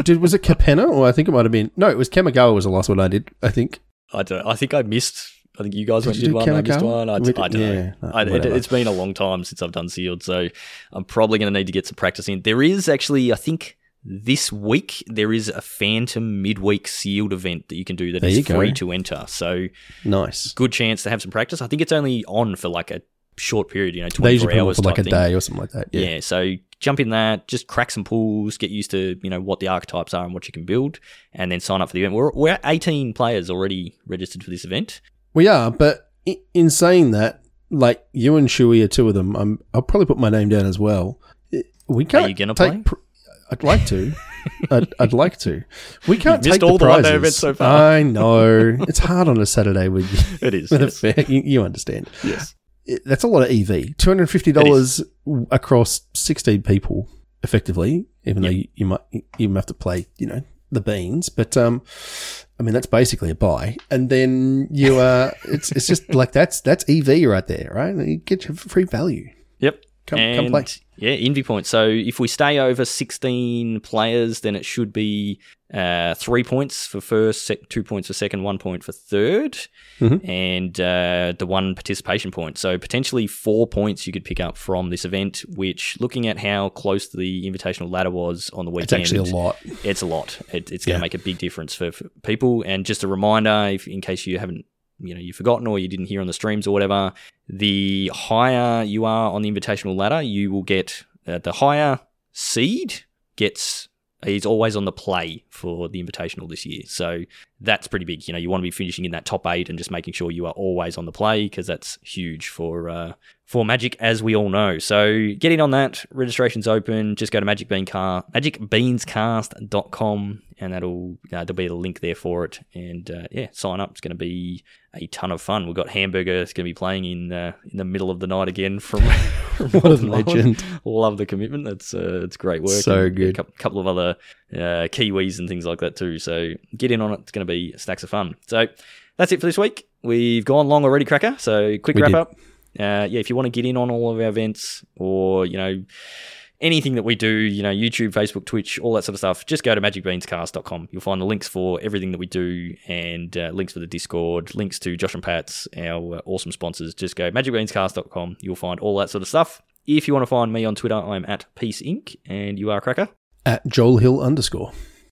did was it Capenna or I think it might have been? No, it was Kamigawa was the last one I did. I think. I don't. I think I missed. I think you guys Did went you did one. I missed one. I, did- I don't yeah, know. no, I, it, it's been a long time since I've done sealed, so I'm probably going to need to get some practice in. There is actually, I think, this week there is a Phantom midweek sealed event that you can do that There is you go. free to enter. So Nice. good chance to have some practice. I think it's only on for like a short period, you know, They 24 usually put them on hours for like a thing. day or something like that. Yeah. Yeah. so jump in that, just crack some pools, get used to you know what the archetypes are and what you can build, and then sign up for the event. We're we're at 18 players already registered for this event. We are, but in saying that, like you and Shui are two of them. I'm, I'll probably put my name down as well. We can't. Are you gonna take play? pr- I'd like to. (laughs) I'd, I'd like to. We can't missed take all the the prizes. events so far. I know it's hard on a Saturday with (laughs) It is. yes. fair. You, you understand? yes. It- that's a lot of EV. Two hundred fifty dollars across sixteen people, effectively. Even though you, you might you have to play, you know, the beans. But um, I mean that's basically a buy. And then you uh, it's it's just like that's that's EV right there, right? You get your free value. Yep. Come and come play. yeah, envy points. So if we stay over 16 players, then it should be uh, three points for first, sec- two points for second, one point for 3rd Mhm. and uh, the one participation point. So potentially four points you could pick up from this event. Which, looking at how close the invitational ladder was on the weekend, It's actually a lot. it's a lot. It, it's going to Yeah. make a big difference for, for people. And just a reminder, if in case you haven't, you know, you've forgotten or you didn't hear on the streams or whatever, the higher you are on the invitational ladder, you will get uh, the higher seed gets is always on the play for the invitational this year. So that's pretty big. You know, you want to be finishing in that top eight and just making sure you are always on the play because that's huge for uh, for Magic, as we all know. So get in on that. Registration's open. Just go to Magic Bean Car, magicbeanscast.com and that'll uh, there'll be a link there for it. And uh, yeah, sign up. It's going to be a ton of fun. We've got Hamburger. It's going to be playing in uh, in the middle of the night again from. (laughs) from What a legend. Love the commitment. That's uh, it's great work. So And, good. A cou- couple of other uh, Kiwis and things like that too. So get in on it. It's going to be stacks of fun. So that's it for this week. We've gone long already, Cracker. So quick We wrap did. up. Uh, yeah, if you want to get in on all of our events or you know anything that we do, you know, YouTube, Facebook, Twitch, all that sort of stuff, just go to magicbeanscast.com. You'll find the links for everything that we do and uh, links for the Discord, links to Josh and Pat's, our uh, awesome sponsors. Just go magicbeanscast.com. You'll find all that sort of stuff. If you want to find me on Twitter, I'm at Peace Inc. and you are Cracker. At Joel Hill underscore.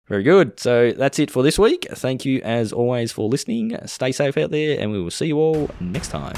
Very good. So that's it for this week. Thank you as always for listening. Stay safe out there and we will see you all next time.